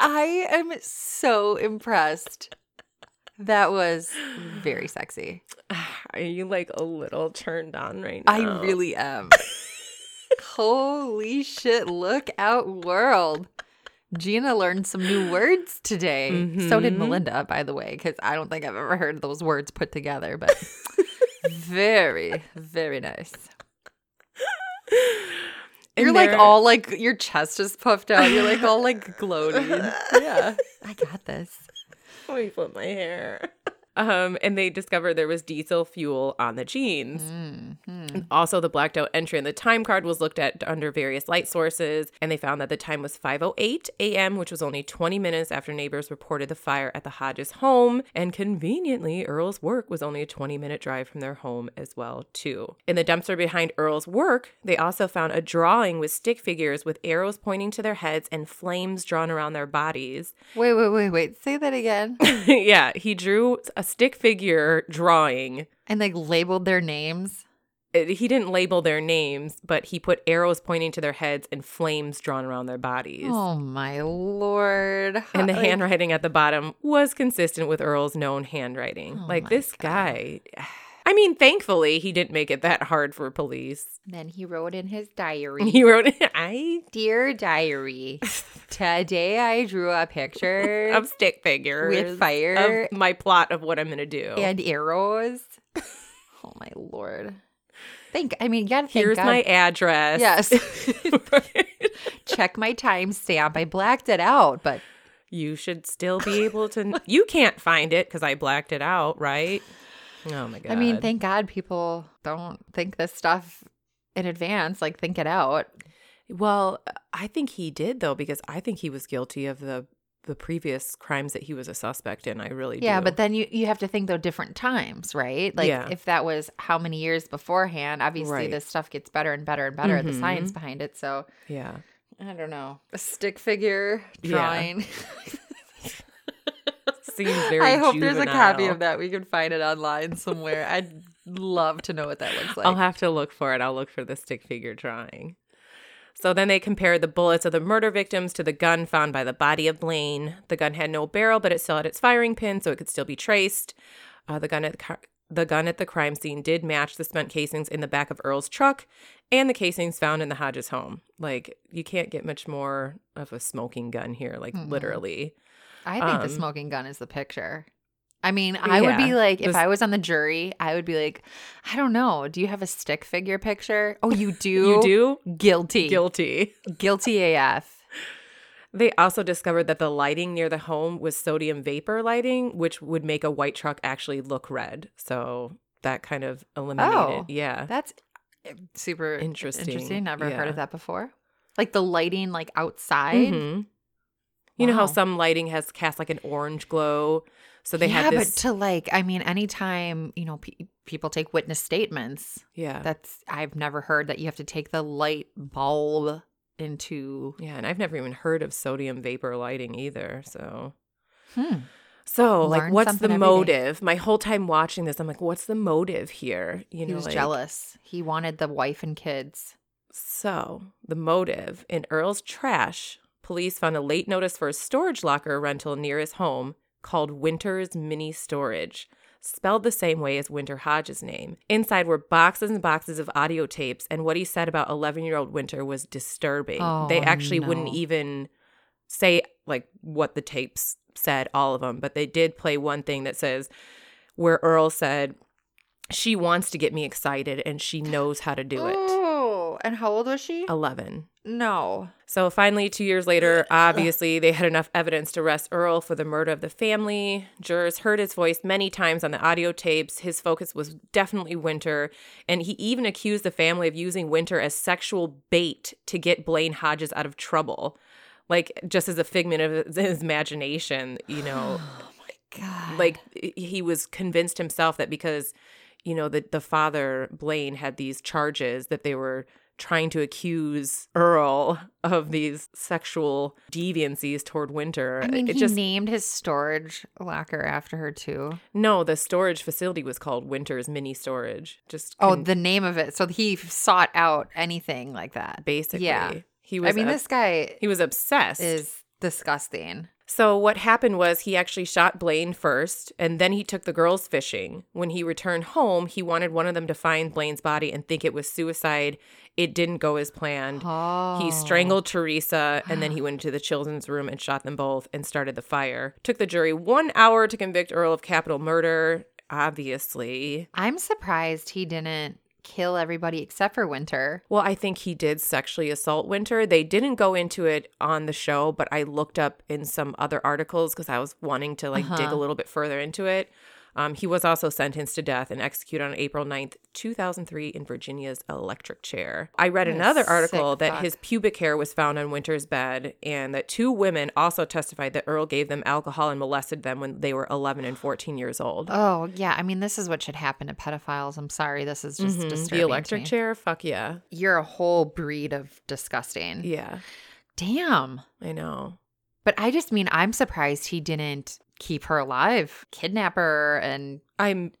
I am so impressed. That was very sexy. Are you like a little turned on right now? I really am. Holy shit, look out, world. Gina learned some new words today. So did Mhm. Melinda, by the way, because I don't think I've ever heard those words put together, but very, very nice. And You're like all like your chest is puffed out. You're like all like gloating. Yeah. I got this. Let me flip my hair. Um, and they discovered there was diesel fuel on the jeans. Mhm. Also, the blacked out entry in the time card was looked at under various light sources, and they found that the time was 5:08 a.m., which was only 20 minutes after neighbors reported the fire at the Hodges home. And conveniently, Earl's work was only a 20-minute drive from their home as well, too. In the dumpster behind Earl's work, they also found a drawing with stick figures with arrows pointing to their heads and flames drawn around their bodies. Wait, wait, wait, wait. Say that again. yeah, he drew a stick figure drawing. And like labeled their names. Uh, he didn't label their names, but he put arrows pointing to their heads and flames drawn around their bodies. Oh my lord. And the handwriting at the bottom was consistent with Earl's known handwriting. Oh like this God. guy. I mean, thankfully, he didn't make it that hard for police. Then he wrote in his diary. He wrote, I Dear diary, today I drew a picture of stick figures with fire of my plot of what I'm going to do. and arrows. oh my lord. Thank I mean, you gotta Here's God. my address. Yes. Check my timestamp. I blacked it out, but you should still be able to. You can't find it because I blacked it out, right? Oh my god! I mean, thank God people don't think this stuff in advance, like think it out. well, I think he did though because I think he was guilty of the the previous crimes that he was a suspect in. I really do. Yeah, but then you you have to think though different times, right? Like Yeah. if that was how many years beforehand, obviously Right. this stuff gets better and better and better, the Mhm. science behind it. So yeah. I don't know. A stick figure Yeah. Seems very I hope there's a copy of that. We can find it online somewhere. I'd love to know what that looks like. I'll have to look for it. I'll look for the stick figure drawing. So then they compared the bullets of the murder victims to the gun found by the body of Blaine. The gun had no barrel, but it still had its firing pin, so it could still be traced. Uh, the gun at the, car- the gun at the crime scene did match the spent casings in the back of Earl's truck and the casings found in the Hodges home. Like you can't get much more of a smoking gun here, like Mm-mm. literally. I think the um, smoking gun is the picture. I mean, I would be like, if this- I was on the jury, I would be like, I don't know. Do you have a stick figure picture? Oh, you do? You do Guilty. guilty. Guilty AF. They also discovered that the lighting near the home was sodium vapor lighting, which would make a white truck actually look red. So that kind of eliminated. Oh. yeah. That's eh, super Interesting, interesting. Never heard of that before. Like the lighting, like outside. Mhm. You know how some lighting has cast like an orange glow? So they yeah, had this. but to like, I mean, anytime you know pe- people take witness statements, yeah. that's I've never heard that you have to take the light bulb into. yeah. And I've never even heard of sodium vapor lighting either. So. Hmm. So, like, what's the something every day. motive? My whole time watching this, I'm like, what's the motive here? You He know, was like, jealous. He wanted the wife and kids. So, the motive in Earl's trash, police found a late notice for a storage locker rental near his home called Winter's Mini Storage, spelled the same way as Winter Hodges' name. Inside were boxes and boxes of audio tapes, and what he said about 11 year old Winter was disturbing. Oh, they Oh, actually wouldn't even say like what the tapes said, all of them, but they did play one thing that says where Earl said, She wants to get me excited and she knows how to do it. Oh, and how old was she? 11. No. So finally, two years later, obviously, they had enough evidence to arrest Earl for the murder of the family. Jurors heard his voice many times on the audio tapes. His focus was definitely Winter, and he even accused the family of using Winter as sexual bait to get Blaine Hodges out of trouble. Like, just as a figment of his imagination, you know, oh God. like he was convinced himself that because you know the the father Blaine had these charges that they were trying to accuse Earl of these sexual deviancies toward Winter. I mean, it he just named his storage locker after her too. no, the storage facility was called Winter's Mini Storage. Just Oh, con- the name of it. So he sought out anything like that. basically, Yeah. he was. I mean, ob- this guy he was obsessed. is disgusting. So what happened was he actually shot Blaine first, and then he took the girls fishing. When he returned home, he wanted one of them to find Blaine's body and think it was suicide. It didn't go as planned. Oh. He strangled Teresa, and then he went into the children's room and shot them both and started the fire. Took the jury one hour to convict Earl of capital murder. Obviously, I'm surprised he didn't kill everybody except for Winter. Well, I think he did sexually assault Winter. They didn't go into it on the show, but I looked up in some other articles because I was wanting to like dig Uh-huh. a little bit further into it. Um, he was also sentenced to death and executed on April 9th, 2003, in Virginia's electric chair. I read another article that fuck. his pubic hair was found on Winter's bed and that two women also testified that Earl gave them alcohol and molested them when they were 11 and 14 years old. Oh, yeah. I mean, this is what should happen to pedophiles. I'm sorry. This is just Mhm. disturbing. The electric chair? Fuck yeah. You're a whole breed of disgusting. Yeah, Damn. I know. But I just mean, I'm surprised he didn't keep her alive, kidnap her, and I'm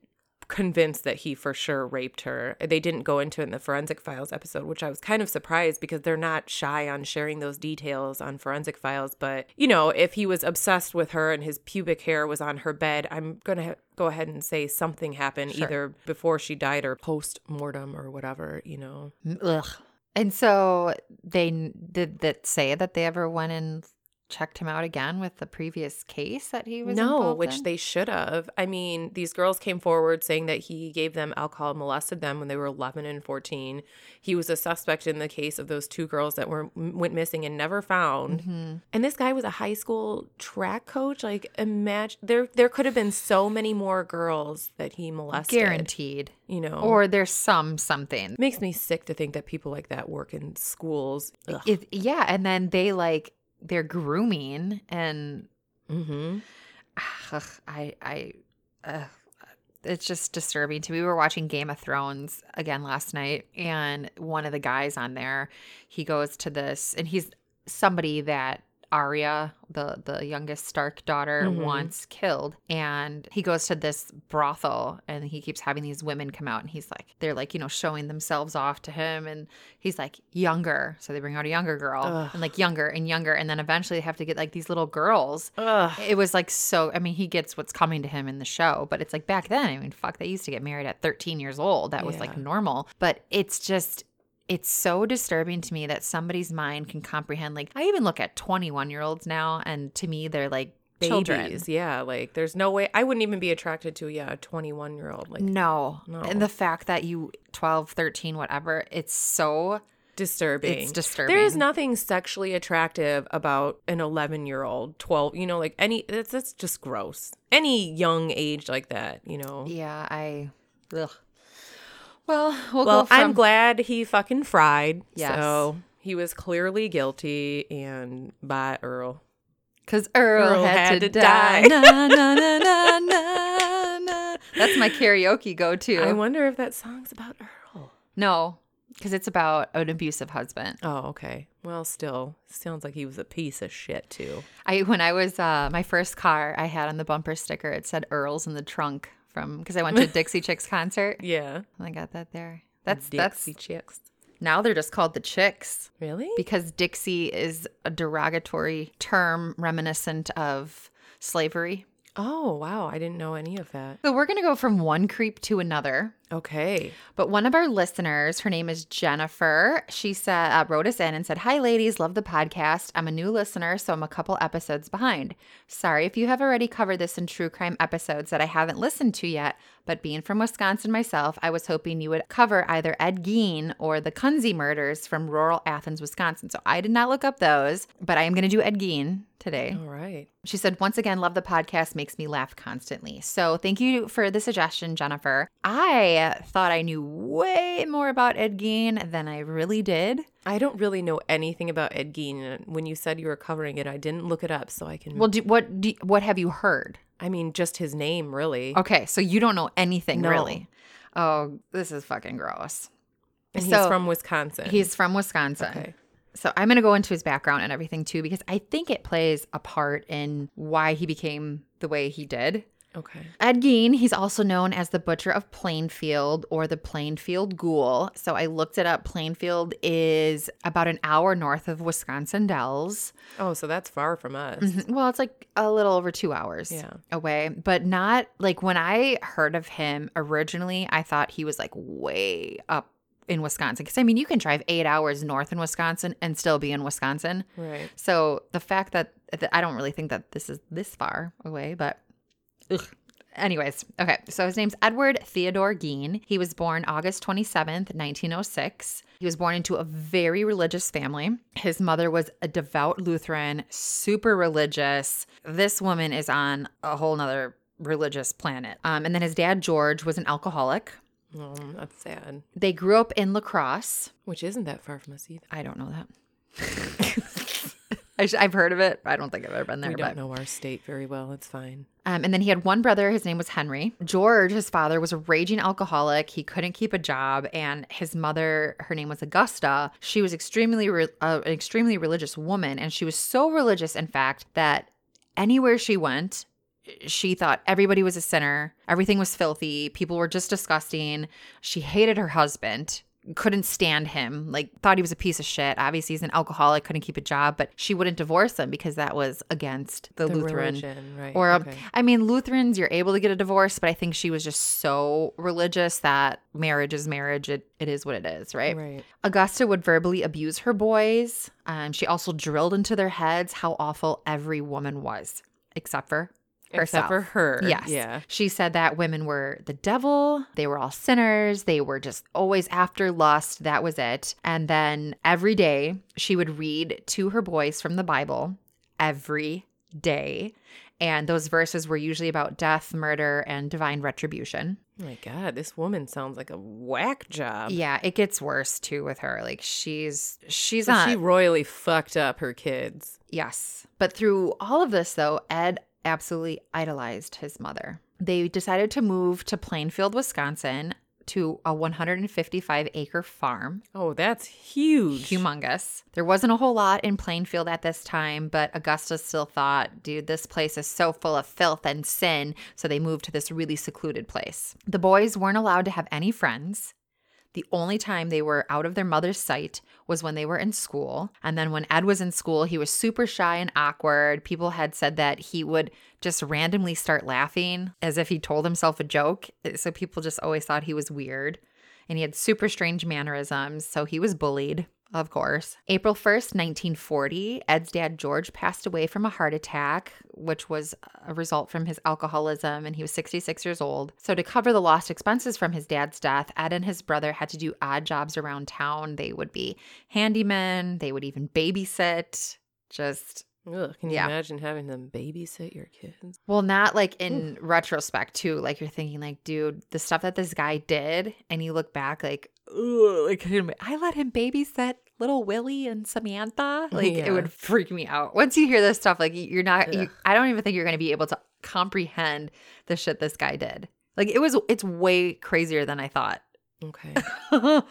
convinced that he for sure raped her. They didn't go into it in the forensic files episode, which I was kind of surprised because they're not shy on sharing those details on forensic files. But, you know, if he was obsessed with her and his pubic hair was on her bed, I'm going to ha- go ahead and say something happened Sure. either before she died or post mortem or whatever, you know. ugh. And so they did that say that they ever went and checked him out again with the previous case that he was No, which in? they should have. I mean, these girls came forward saying that he gave them alcohol, molested them when they were 11 and 14. He was a suspect in the case of those two girls that were went missing and never found. Mhm. And this guy was a high school track coach. Like, imagine there there could have been so many more girls that he molested. guaranteed. you know. Or there's some something. makes me sick to think that people like that work in schools. Yeah, and then they like they're grooming and Mm-hmm. Ugh, I, I, uh, it's just disturbing to me. We were watching Game of Thrones again last night, and one of the guys on there, he goes to this, and he's somebody that Arya, the the youngest Stark daughter, Mhm. wants killed, and he goes to this brothel, and he keeps having these women come out, and he's like, they're like, you know, showing themselves off to him, and he's like younger, so they bring out a younger girl, Ugh. and like younger and younger, and then eventually they have to get like these little girls. Ugh. it was like so i mean he gets what's coming to him in the show but it's like back then i mean fuck they used to get married at 13 years old. That was like normal. But it's just it's so disturbing to me that somebody's mind can comprehend like i even look at 21 year olds now and to me they're like children Babies, yeah. Like, there's no way I wouldn't even be attracted to yeah a 21 year old. Like, no. No. and the fact that you 12 13 whatever it's so disturbing. it's disturbing There is nothing sexually attractive about an 11 year old, 12. You know, like any that's that's just gross. Any young age like that, you know. yeah i ugh. Well we'll well, go from, I'm glad he fucking fried. Yes. So he was clearly guilty, and by Earl. Because Earl, Earl had, had to, to die. die. na, na, na, na, na, na. That's my karaoke go to. I wonder if that song's about Earl. No, because it's about an abusive husband. Oh, okay. Well, still, sounds like he was a piece of shit too. I when I was uh, my first car, I had on the bumper sticker it said Earl's in the trunk from because I went to a Dixie Chicks concert. Yeah. And I got that there. That's Dixie that's chicks. now they're just called the Chicks Really? because Dixie is a derogatory term reminiscent of slavery. oh, wow. I didn't know any of that. So we're gonna go from one creep to another. Okay. But one of our listeners, her name is Jennifer. She said, uh, wrote us in and said, "Hi, ladies, love the podcast. I'm a new listener, so I'm a couple episodes behind. Sorry if you have already covered this in true crime episodes that I haven't listened to yet. But being from Wisconsin myself, I was hoping you would cover either Ed Gein or the Kunz murders from rural Athens, Wisconsin. So I did not look up those, but I am going to do Ed Gein today. All right. She said, once again, love the podcast, makes me laugh constantly. So thank you for the suggestion, Jennifer. I thought I knew way more about Ed Gein than I really did. I don't really know anything about Ed Gein. When you said you were covering it, I didn't look it up, so I can. Well, do, what do, what have you heard? I mean, just his name, really. Okay, so you don't know anything No. really. Oh, this is fucking gross. and he's from Wisconsin. He's from Wisconsin. okay. So I'm going to go into his background and everything too because I think it plays a part in why he became the way he did. Okay. Ed Gein, he's also known as the Butcher of Plainfield or the Plainfield Ghoul. So I looked it up. Plainfield is about an hour north of Wisconsin Dells. Oh, so that's far from us. Mhm. Well, it's like a little over two hours Yeah. away, but not like when I heard of him originally, I thought he was like way up in Wisconsin. Because I mean, you can drive eight hours north in Wisconsin and still be in Wisconsin. Right. So the fact that, that I don't really think that this is this far away, but ugh. Anyways, okay. So his name's Edward Theodore Gein. He was born August 27th, 1906. He was born into a very religious family. His mother was a devout Lutheran, super religious. This woman is on a whole nother religious planet. Um, and then his dad, George, was an alcoholic. Oh, that's sad. They grew up in La Crosse. Which isn't that far from us either. I don't know that. I sh- I've heard of it. I don't think I've ever been there. we but don't know our state very well. It's fine. Um, and then he had one brother. His name was Henry. George, his father, was a raging alcoholic. He couldn't keep a job, and his mother, her name was Augusta. She was extremely re- uh, an extremely religious woman, and she was so religious, in fact, that anywhere she went, she thought everybody was a sinner. Everything was filthy. People were just disgusting. She hated her husband. Couldn't stand him, like, thought he was a piece of shit. Obviously, he's an alcoholic, couldn't keep a job, but she wouldn't divorce him because that was against the, The Lutheran religion, right? or, okay. I mean, Lutherans, you're able to get a divorce, but I think she was just so religious that marriage is marriage. It, it is what it is, right? right. Augusta would verbally abuse her boys. Um, she also drilled into their heads how awful every woman was, except for herself. Except for her. Yes. Yeah. She said that women were the devil. They were all sinners. They were just always after lust. That was it. And then every day she would read to her boys from the Bible every day. And those verses were usually about death, murder, and divine retribution. Oh my God, this woman sounds like a whack job. Yeah, it gets worse too with her. Like she's she's So not she royally fucked up her kids. Yes. But through all of this, though, Ed absolutely idolized his mother. They decided to move to Plainfield, Wisconsin to a 155 acre farm. Oh, that's huge. Humongous. There wasn't a whole lot in Plainfield at this time, but Augusta still thought, dude, this place is so full of filth and sin. So they moved to this really secluded place. The boys weren't allowed to have any friends. The only time they were out of their mother's sight was when they were in school. And then when Ed was in school, he was super shy and awkward. People had said that he would just randomly start laughing as if he told himself a joke. So people just always thought he was weird. And he had super strange mannerisms. So he was bullied. Of course. April 1st, 1940, Ed's dad George passed away from a heart attack, which was a result from his alcoholism, and he was 66 years old. So, to cover the lost expenses from his dad's death, Ed and his brother had to do odd jobs around town. They would be handymen, they would even babysit. Just Ugh, can you Yeah. imagine having them babysit your kids? Well, not like in retrospect too. Like you're thinking, like, dude, the stuff that this guy did, and you look back, like, ugh, like I let him babysit little Willie and Samantha. Like Yeah. it would freak me out. Once you hear this stuff, like you're not, you, I don't even think you're going to be able to comprehend the shit this guy did. Like it was. It's way crazier than I thought. Okay. Oh,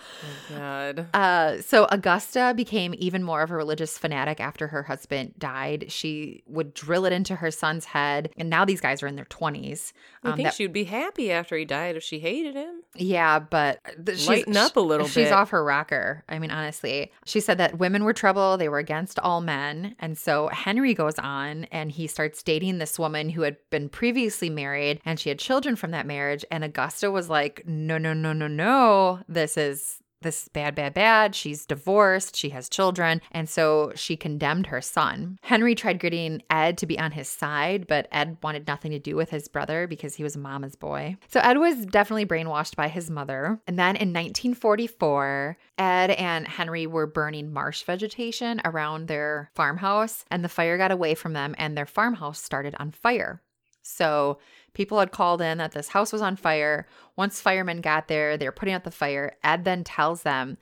God. Uh, so Augusta became even more of a religious fanatic after her husband died. She would drill it into her son's head, and now these guys are in their twenties. I think that- she would be happy after he died if she hated him. yeah, but th- she's, Lighten up a little she's bit. off her rocker. I mean, honestly, she said that women were trouble; they were against all men, and so Henry goes on and he starts dating this woman who had been previously married, and she had children from that marriage. And Augusta was like, "No, no, no, no, no! Oh, this is." This is bad, bad, bad. She's divorced. She has children. And so she condemned her son. Henry tried getting Ed to be on his side, but Ed wanted nothing to do with his brother because he was mama's boy. So Ed was definitely brainwashed by his mother. And then in 1944, Ed and Henry were burning marsh vegetation around their farmhouse, and the fire got away from them, and their farmhouse started on fire. So people had called in that this house was on fire. Once firemen got there, they were putting out the fire. Ed then tells them,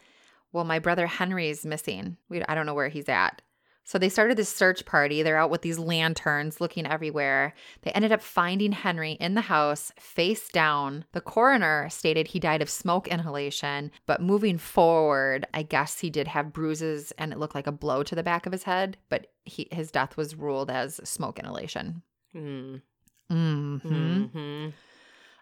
Well, my brother Henry's missing. We, I don't know where he's at. So they started this search party. They're out with these lanterns looking everywhere. They ended up finding Henry in the house, face down. The coroner stated he died of smoke inhalation, but moving forward, I guess he did have bruises and it looked like a blow to the back of his head, but he, his death was ruled as smoke inhalation. Mm. Mm-hmm. hmm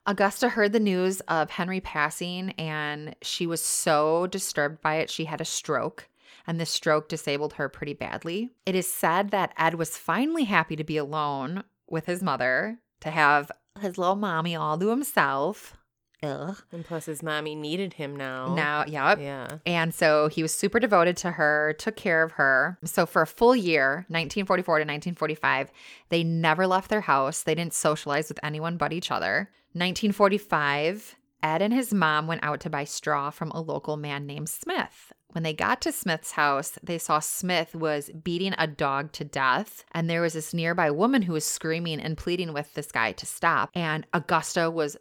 Augusta heard the news of Henry passing and she was so disturbed by it, she had a stroke. And the stroke disabled her pretty badly. It is said that Ed was finally happy to be alone with his mother, to have his little mommy all to himself. Ugh. And plus, his mommy needed him now. Now, yep. Yeah. And so he was super devoted to her, took care of her. So for a full year, 1944 to 1945, they never left their house. They didn't socialize with anyone but each other. 1945, Ed and his mom went out to buy straw from a local man named Smith. When they got to Smith's house, they saw Smith was beating a dog to death, and there was this nearby woman who was screaming and pleading with this guy to stop. And Augusta was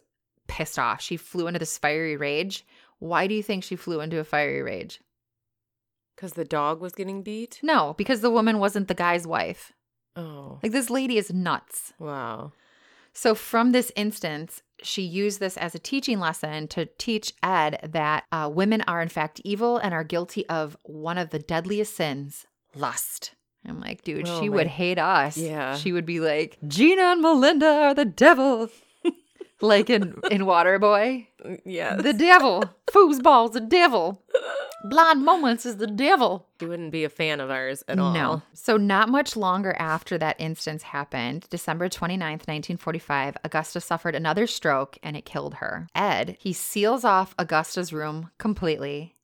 pissed off. She flew into this fiery rage. Why do you think she flew into a fiery rage? Because the dog was getting beat? No, because the woman wasn't the guy's wife. Oh. Like this lady is nuts. Wow. So from this instance, she used this as a teaching lesson to teach Ed that uh, women are in fact evil and are guilty of one of the deadliest sins, lust. I'm like, dude, Oh she my- would hate us. Yeah. She would be like, Gina and Melinda are the devil. Like in, in Waterboy. Yeah. The devil. Foosball's the devil. Blind Moments is the devil. He wouldn't be a fan of ours at all. No. So, not much longer after that instance happened, December 29th, 1945, Augusta suffered another stroke and it killed her. Ed, he seals off Augusta's room completely,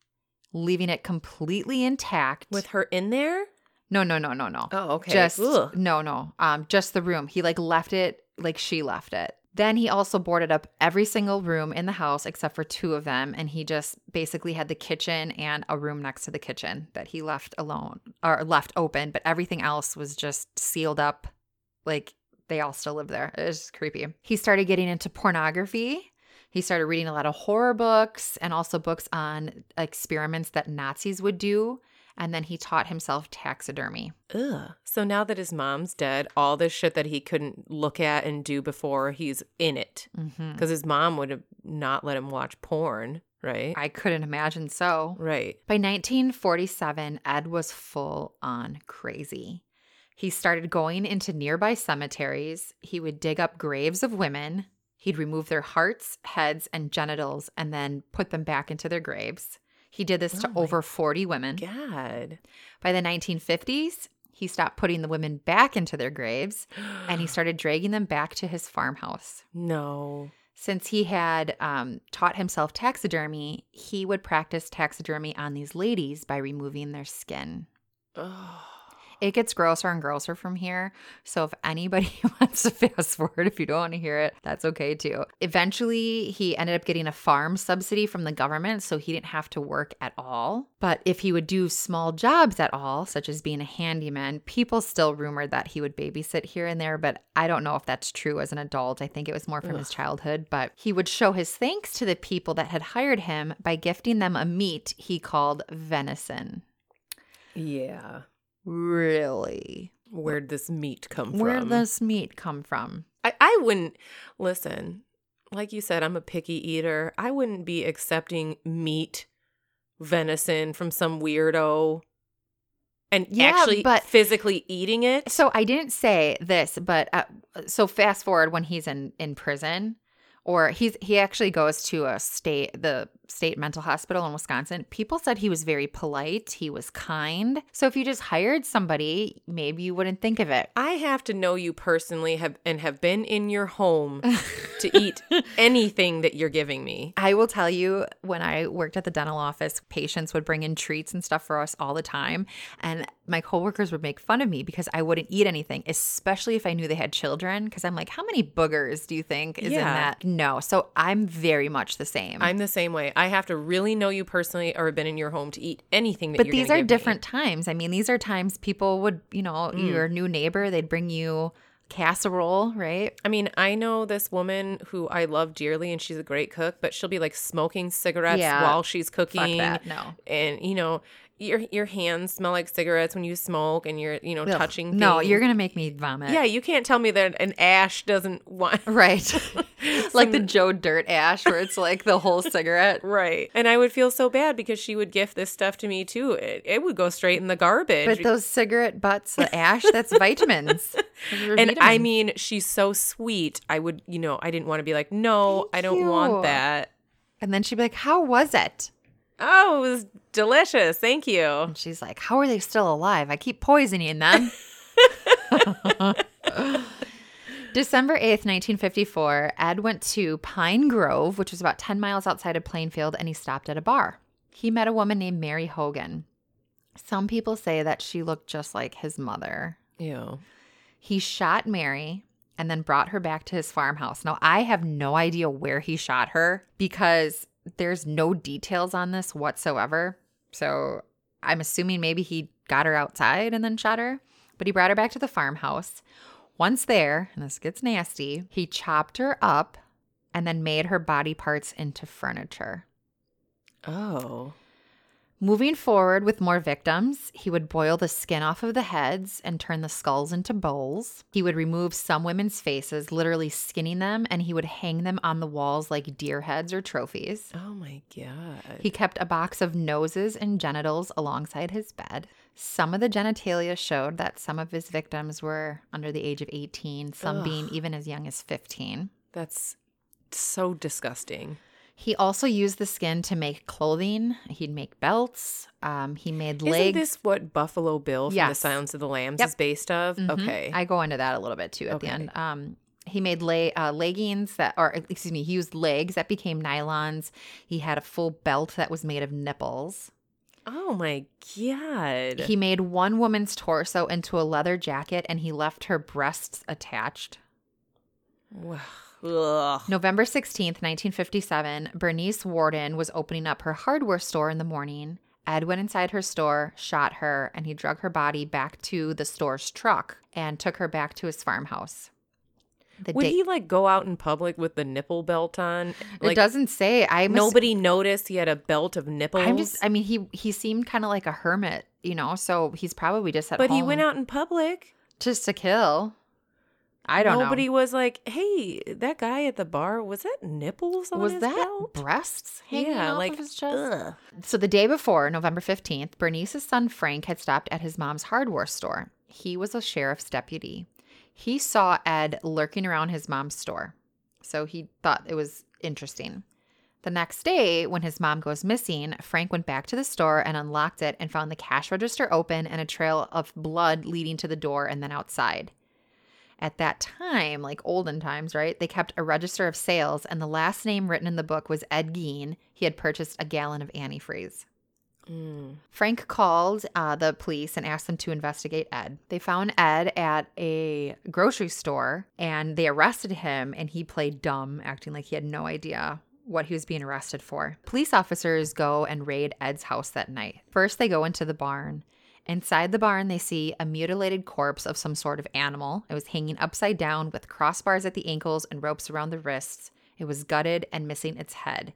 leaving it completely intact. With her in there? no, no, no, no, no. Oh, okay. Just Ugh. no, no. Um, just the room. He like left it like she left it. Then he also boarded up every single room in the house except for two of them, and he just basically had the kitchen and a room next to the kitchen that he left alone or left open, but everything else was just sealed up. Like they all still live there. It was creepy. He started getting into pornography. He started reading a lot of horror books and also books on experiments that Nazis would do. And then he taught himself taxidermy. Ugh. So now that his mom's dead, all this shit that he couldn't look at and do before, he's in it. Mm-hmm. Because his mom would have not let him watch porn, right? I couldn't imagine so. right. By 1947, Ed was full on crazy. He started going into nearby cemeteries. He would dig up graves of women. He'd remove their hearts, heads, and genitals and then put them back into their graves. He did this to Oh my over 40 women. God. By the 1950s, he stopped putting the women back into their graves and he started dragging them back to his farmhouse. No. Since he had um, taught himself taxidermy, he would practice taxidermy on these ladies by removing their skin. Oh. It gets grosser and grosser from here. So if anybody wants to fast forward, if you don't want to hear it, that's okay too. Eventually, he ended up getting a farm subsidy from the government, so he didn't have to work at all. But if he would do small jobs at all, such as being a handyman, people still rumored that he would babysit here and there. But I don't know if that's true as an adult. I think it was more from his childhood. But he would show his thanks to the people that had hired him by gifting them a meat he called venison. Yeah. Really? Where'd this meat come from? Where'd this meat come from? I, I wouldn't listen. Like you said, I'm a picky eater. I wouldn't be accepting meat, venison from some weirdo and Yeah, actually but- physically eating it. So I didn't say this, but uh, so fast forward when he's in in prison, or he's he actually goes to a state the state mental hospital in Wisconsin. People said he was very polite, he was kind. So if you just hired somebody, maybe you wouldn't think of it. I have to know you personally have and have been in your home to eat anything that you're giving me. I will tell you, when I worked at the dental office, patients would bring in treats and stuff for us all the time. And my coworkers would make fun of me because I wouldn't eat anything, especially if I knew they had children. Because I'm like, how many boogers do you think is in that? No. So I'm very much the same. I'm the same way. I have to really know you personally or have been in your home to eat anything that but these are give me. different times. I mean, these are times people would, you know, Mm. your new neighbor, they'd bring you casserole, right? I mean, I know this woman who I love dearly and she's a great cook, but she'll be like smoking cigarettes Yeah. while she's cooking. No. And you know, your your hands smell like cigarettes when you smoke and you're, you know, Ugh. touching No, you're going to make me vomit. Yeah, you can't tell me that an ash doesn't want Right. like the Joe Dirt ash where it's like the whole cigarette. Right. And I would feel so bad because she would gift this stuff to me too. It, it would go straight in the garbage. But those cigarette butts, the ash, that's vitamins. And I mean, she's so sweet. I would, you know, I didn't want to be like, no, Thank I don't you. want that. and then she'd be like, How was it? Oh, it was delicious. Thank you. And she's like, How are they still alive? I keep poisoning them. December 8th, 1954, Ed went to Pine Grove, which was about 10 miles outside of Plainfield, and he stopped at a bar. He met a woman named Mary Hogan. Some people say that she looked just like his mother. Ew. He shot Mary and then brought her back to his farmhouse. Now, I have no idea where he shot her because there's no details on this whatsoever. So I'm assuming maybe he got her outside and then shot her, but he brought her back to the farmhouse. Once there, and this gets nasty, he chopped her up and then made her body parts into furniture. Oh. Moving forward with more victims, he would boil the skin off of the heads and turn the skulls into bowls. He would remove some women's faces, literally skinning them, and he would hang them on the walls like deer heads or trophies. Oh my God. He kept a box of noses and genitals alongside his bed. Some of the genitalia showed that some of his victims were under the age of 18, some Ugh. being even as young as 15. That's so disgusting. He also used the skin to make clothing. He'd make belts. Um, he made legs. Isn't legs. this what Buffalo Bill from The Yes. Silence of the Lambs Yep. is based of? Mhm. Okay. I go into that a little bit too at the end. Um, he made le- uh, leggings that, or excuse me, he used legs that became nylons. He had a full belt that was made of nipples. oh my God. He made one woman's torso into a leather jacket and he left her breasts attached. Wow. Ugh. November 16th, 1957, Bernice Worden was opening up her hardware store in the morning. Ed went inside her store, shot her, and he drug her body back to the store's truck and took her back to his farmhouse. The Would he like go out in public with the nipple belt on? it doesn't say. I nobody noticed he had a belt of nipples. I'm just. I mean, he he seemed kind of like a hermit, you know. So he's probably just at but he went out in public. just to kill. I don't know. Nobody know. was like, "Hey, that guy at the bar was that nipples on Was his that belt?" breasts hanging Yeah, off like of his chest? ugh. So the day before, November 15th, Bernice's son Frank had stopped at his mom's hardware store. He was a sheriff's deputy. He saw Ed lurking around his mom's store. So he thought it was interesting. The next day, when his mom goes missing, Frank went back to the store and unlocked it and found the cash register open and a trail of blood leading to the door and then outside. At that time, like olden times, right, they kept a register of sales, and the last name written in the book was Ed Gein. He had purchased a gallon of antifreeze. Mm. Frank called uh, the police and asked them to investigate Ed. They found Ed at a grocery store and they arrested him, and he played dumb, acting like he had no idea what he was being arrested for. Police officers go and raid Ed's house that night. First, they go into the barn. Inside the barn, they see a mutilated corpse of some sort of animal. It was hanging upside down with crossbars at the ankles and ropes around the wrists. It was gutted and missing its head.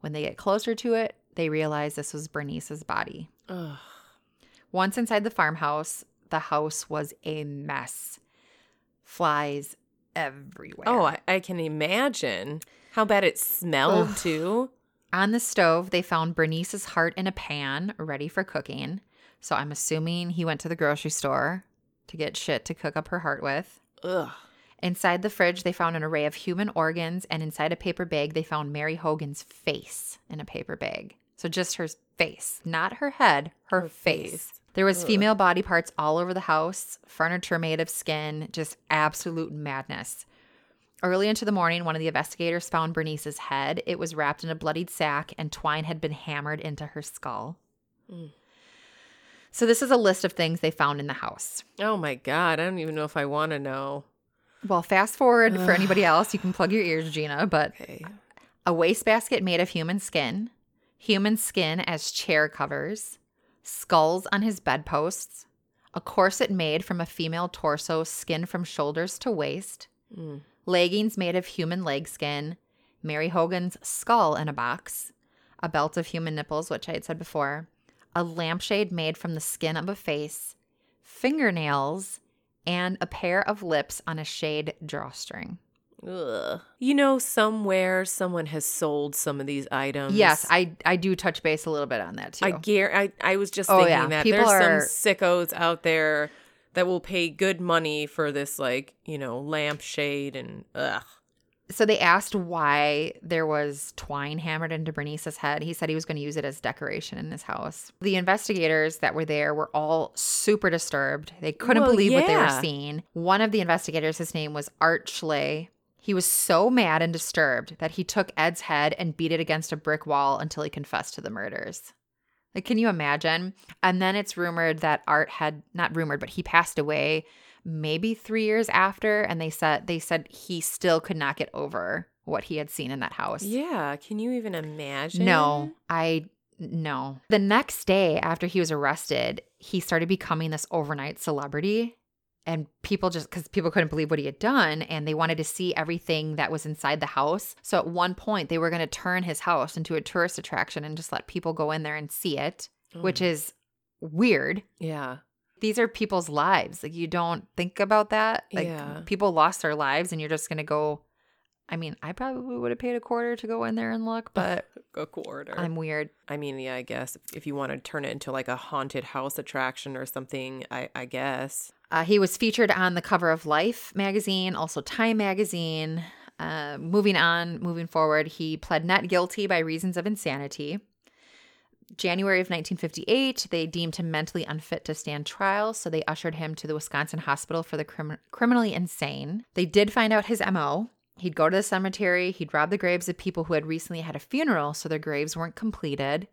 When they get closer to it, they realize this was Bernice's body. Ugh. Once inside the farmhouse, the house was a mess. Flies everywhere. Oh, I, I can imagine how bad it smelled Ugh. too. On the stove, they found Bernice's heart in a pan, ready for cooking. So I'm assuming he went to the grocery store to get shit to cook up her heart with. Ugh. Inside the fridge, they found an array of human organs, and inside a paper bag, they found Mary Hogan's face in a paper bag. So just her face, not her head, her, Her face. face. There was Ugh. female body parts all over the house, furniture made of skin, just absolute madness. Early into the morning, one of the investigators found Bernice's head. It was wrapped in a bloodied sack, and twine had been hammered into her skull. Mm. So, this is a list of things they found in the house. Oh my god, I don't even know if I want to know. Well, fast forward for anybody else, you can plug your ears, Gina, but Okay. a wastebasket made of human skin, human skin as chair covers, skulls on his bedposts, a corset made from a female torso, skin from shoulders to waist, Mm. leggings made of human leg skin, Mary Hogan's skull in a box, a belt of human nipples, which I had said before, a lampshade made from the skin of a face, fingernails, and a pair of lips on a shade drawstring. Ugh. You know, somewhere someone has sold some of these items. Yes, I I do touch base a little bit on that too. I gar- I, I was just Oh, thinking yeah. that People there's are- some sickos out there that will pay good money for this, like you know, lampshade and ugh. So they asked why there was twine hammered into Bernice's head. He said he was going to use it as decoration in his house. The investigators that were there were all super disturbed. They couldn't Well, believe what they were seeing. One of the investigators, his name was Art Schley. He was so mad and disturbed that he took Ed's head and beat it against a brick wall until he confessed to the murders. Like, can you imagine? And then it's rumored that Art had not rumored, but he passed away maybe three years after, and they said they said he still could not get over what he had seen in that house. Yeah, can you even imagine? No, I no. The next day after he was arrested, he started becoming this overnight celebrity. And people just because people couldn't believe what he had done and they wanted to see everything that was inside the house. So at one point, they were going to turn his house into a tourist attraction and just let people go in there and see it, which Mm. is weird. yeah, These are people's lives. Like, you don't think about that. Like, Yeah. people lost their lives and you're just going to go. I mean, I probably would have paid a quarter to go in there and look, but a quarter. I'm weird. I mean, yeah, I guess if you want to turn it into like a haunted house attraction or something, I, I guess. Uh, he was featured on the cover of Life magazine, also Time magazine. Uh, moving on, moving forward, he pled not guilty by reasons of insanity. January of 1958, they deemed him mentally unfit to stand trial, so they ushered him to the Wisconsin Hospital for the Crim- Criminally Insane. They did find out his MO. He'd go to the cemetery, he'd rob the graves of people who had recently had a funeral, so their graves weren't completed.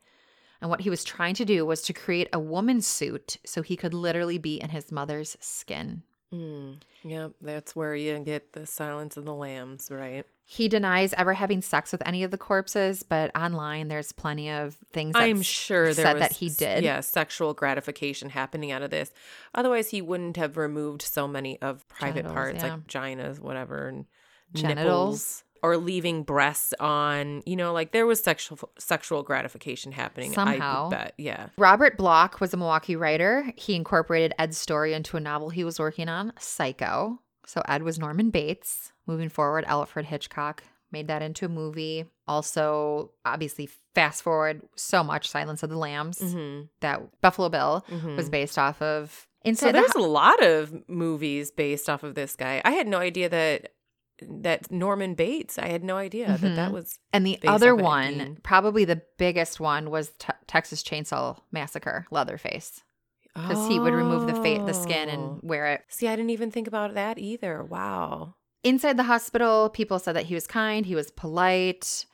And what he was trying to do was to create a woman's suit so he could literally be in his mother's skin. Mm, yep, that's where you get the Silence of the Lambs, right? He denies ever having sex with any of the corpses, but online there's plenty of things that I'm sure there said was, that he did. Yeah, sexual gratification happening out of this. Otherwise, he wouldn't have removed so many of private Genitals, parts yeah. like vaginas, whatever, and Genitals. nipples, or leaving breasts on. You know, like there was sexual sexual gratification happening. I Somehow. would bet. Yeah. Robert Bloch was a Milwaukee writer. He incorporated Ed's story into a novel he was working on, Psycho. So Ed was Norman Bates. Moving forward, Alfred Hitchcock made that into a movie. Also, obviously, fast forward so much Silence of the Lambs hmm that Buffalo Bill hmm was based off of. So Inside the there's Ho- a lot of movies based off of this guy. I had no idea that that Norman Bates. I had no idea that that Mhm. was. and the other off of Ed one, probably the biggest one, was te- Texas Chainsaw Massacre, Leatherface, because he would remove the fa- the skin Oh. and wear it See, I didn't even think about that either. Wow. Inside the hospital, people said that he was kind, he was polite.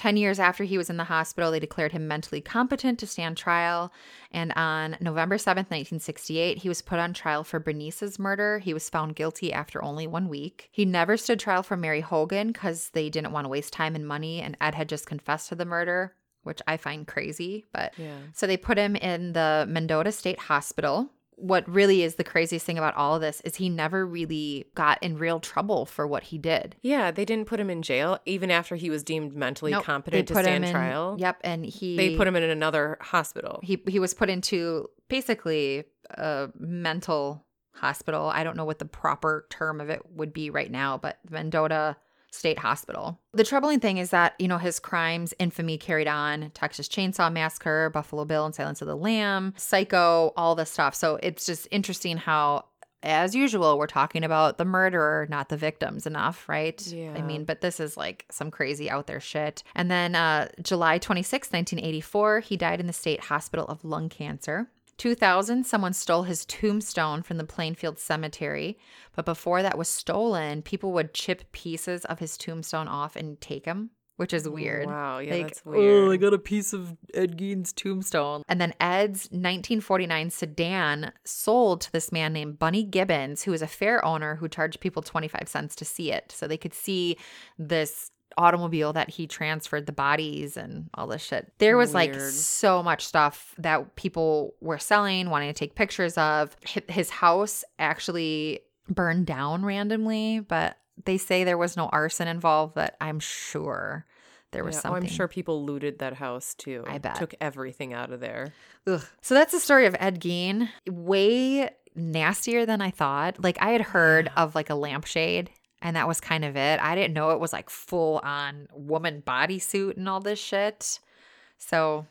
10 years after he was in the hospital, they declared him mentally competent to stand trial. And on November 7th, 1968, he was put on trial for Bernice's murder. He was found guilty after only one week. He never stood trial for Mary Hogan because they didn't want to waste time and money, and Ed had just confessed to the murder, which I find crazy. But Yeah. so they put him in the Mendota State Hospital. What really is the craziest thing about all of this is he never really got in real trouble for what he did. Yeah, they didn't put him in jail even after he was deemed mentally Nope, competent to stand in- trial. Yep, and he They put him in another hospital. he he was put into basically a mental hospital. I don't know what the proper term of it would be right now, but Mendota State Hospital. The troubling thing is that, you know, his crimes, infamy carried on, Texas Chainsaw Massacre, Buffalo Bill and Silence of the Lamb, Psycho, all this stuff. So it's just interesting how as usual, we're talking about the murderer, not the victims enough, right? Yeah. I mean, but this is like some crazy out there shit. And then uh, July 26, 1984, he died in the state hospital of lung cancer. 2000, someone stole his tombstone from the Plainfield Cemetery. But before that was stolen, people would chip pieces of his tombstone off and take them, which is weird. Wow, yeah, Like, that's weird. Oh, weird. I got a piece of Ed Gein's tombstone. And then Ed's 1949 sedan sold to this man named Bunny Gibbons, who was a fair owner who charged people 25 cents to see it. So they could see this automobile that he transferred the bodies and all this shit. There was like so much stuff that people were selling, wanting to take pictures of. His house actually burned down randomly, but they say there was no arson involved, but I'm sure there was Yeah, oh, something. I'm sure people looted that house too. I bet. Took everything out of there. Ugh. So that's the story of Ed Gein. Way nastier than I thought. Like I had heard of like a lampshade and that was kind of it. I didn't know it was like full on woman bodysuit and all this shit. So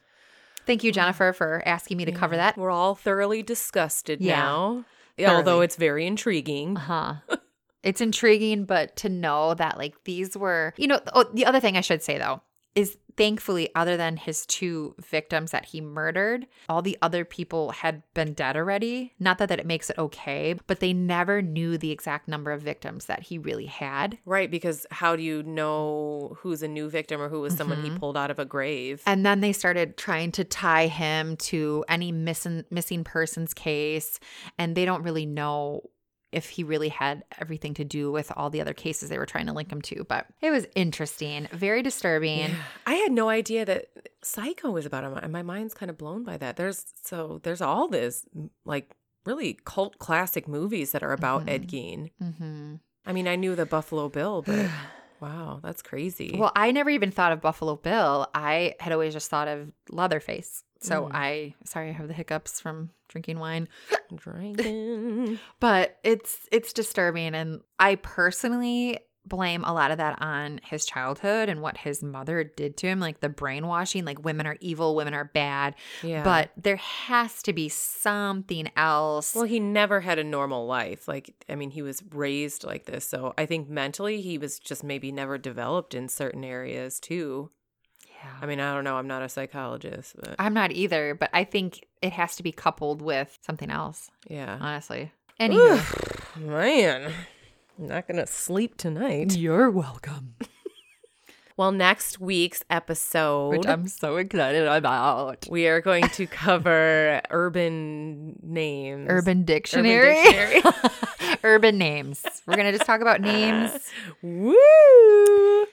thank you, Jennifer, for asking me to cover that. We're all thoroughly disgusted Yeah. now. Thoroughly. Although it's very intriguing. Uh huh. it's intriguing, but to know that like these were, you know, oh, the other thing I should say though is thankfully, other than his two victims that he murdered, all the other people had been dead already. Not that that it makes it okay, but they never knew the exact number of victims that he really had. Right, because how do you know who's a new victim or who was someone Mm-hmm. he pulled out of a grave? And then they started trying to tie him to any missing missing persons case, and they don't really know if he really had everything to do with all the other cases they were trying to link him to. But it was interesting, very disturbing. I had no idea that Psycho was about him. and My mind's kind of blown by that. There's so there's all this like really cult classic movies that are about Ed Gein. hmm I mean, I knew the Buffalo Bill, but wow, that's crazy. Well, I never even thought of Buffalo Bill. I had always just thought of Leatherface. So Mm. I sorry I have the hiccups from drinking wine. drinking. but it's it's disturbing and i personally blame a lot of that on his childhood and what his mother did to him like the brainwashing like women are evil women are bad Yeah. but there has to be something else well, he never had a normal life. Like, I mean, he was raised like this. So I think mentally he was just maybe never developed in certain areas too. yeah. I mean, I don't know. I'm not a psychologist, but i'm not either but i think it has to be coupled with something else yeah. honestly anywho Man, I'm not going to sleep tonight. you're welcome Well, next week's episode, which i'm so excited about we are going to cover urban names. urban dictionary Dictionary. urban names. We're going to just talk about names. Woo!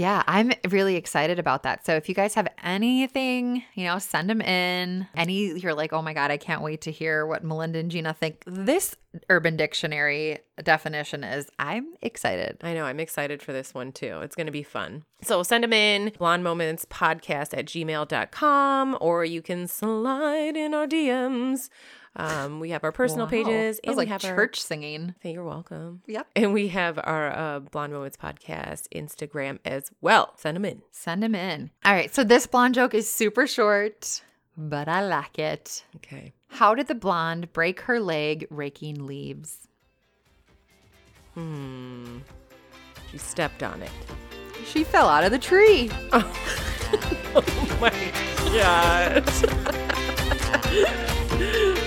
Yeah, I'm really excited about that. So if you guys have anything, you know, send them in. Any you're like, "Oh my god, I can't wait to hear what Melinda and Gina think this urban dictionary definition is." I'm excited. I know. I'm excited for this one too. It's going to be fun. So send them in blonde moments podcast at gmail.com or you can slide in our DMs. Um, we have our personal Wow. pages That and like we have church singing. Our, you're welcome. Yep. And we have our uh, Blonde Moments podcast Instagram as well. Send them in. Send them in. All right, so this blonde joke is super short, but I like it. Okay. How did the blonde break her leg raking leaves? Hmm. She stepped on it. She fell out of the tree. Oh my god.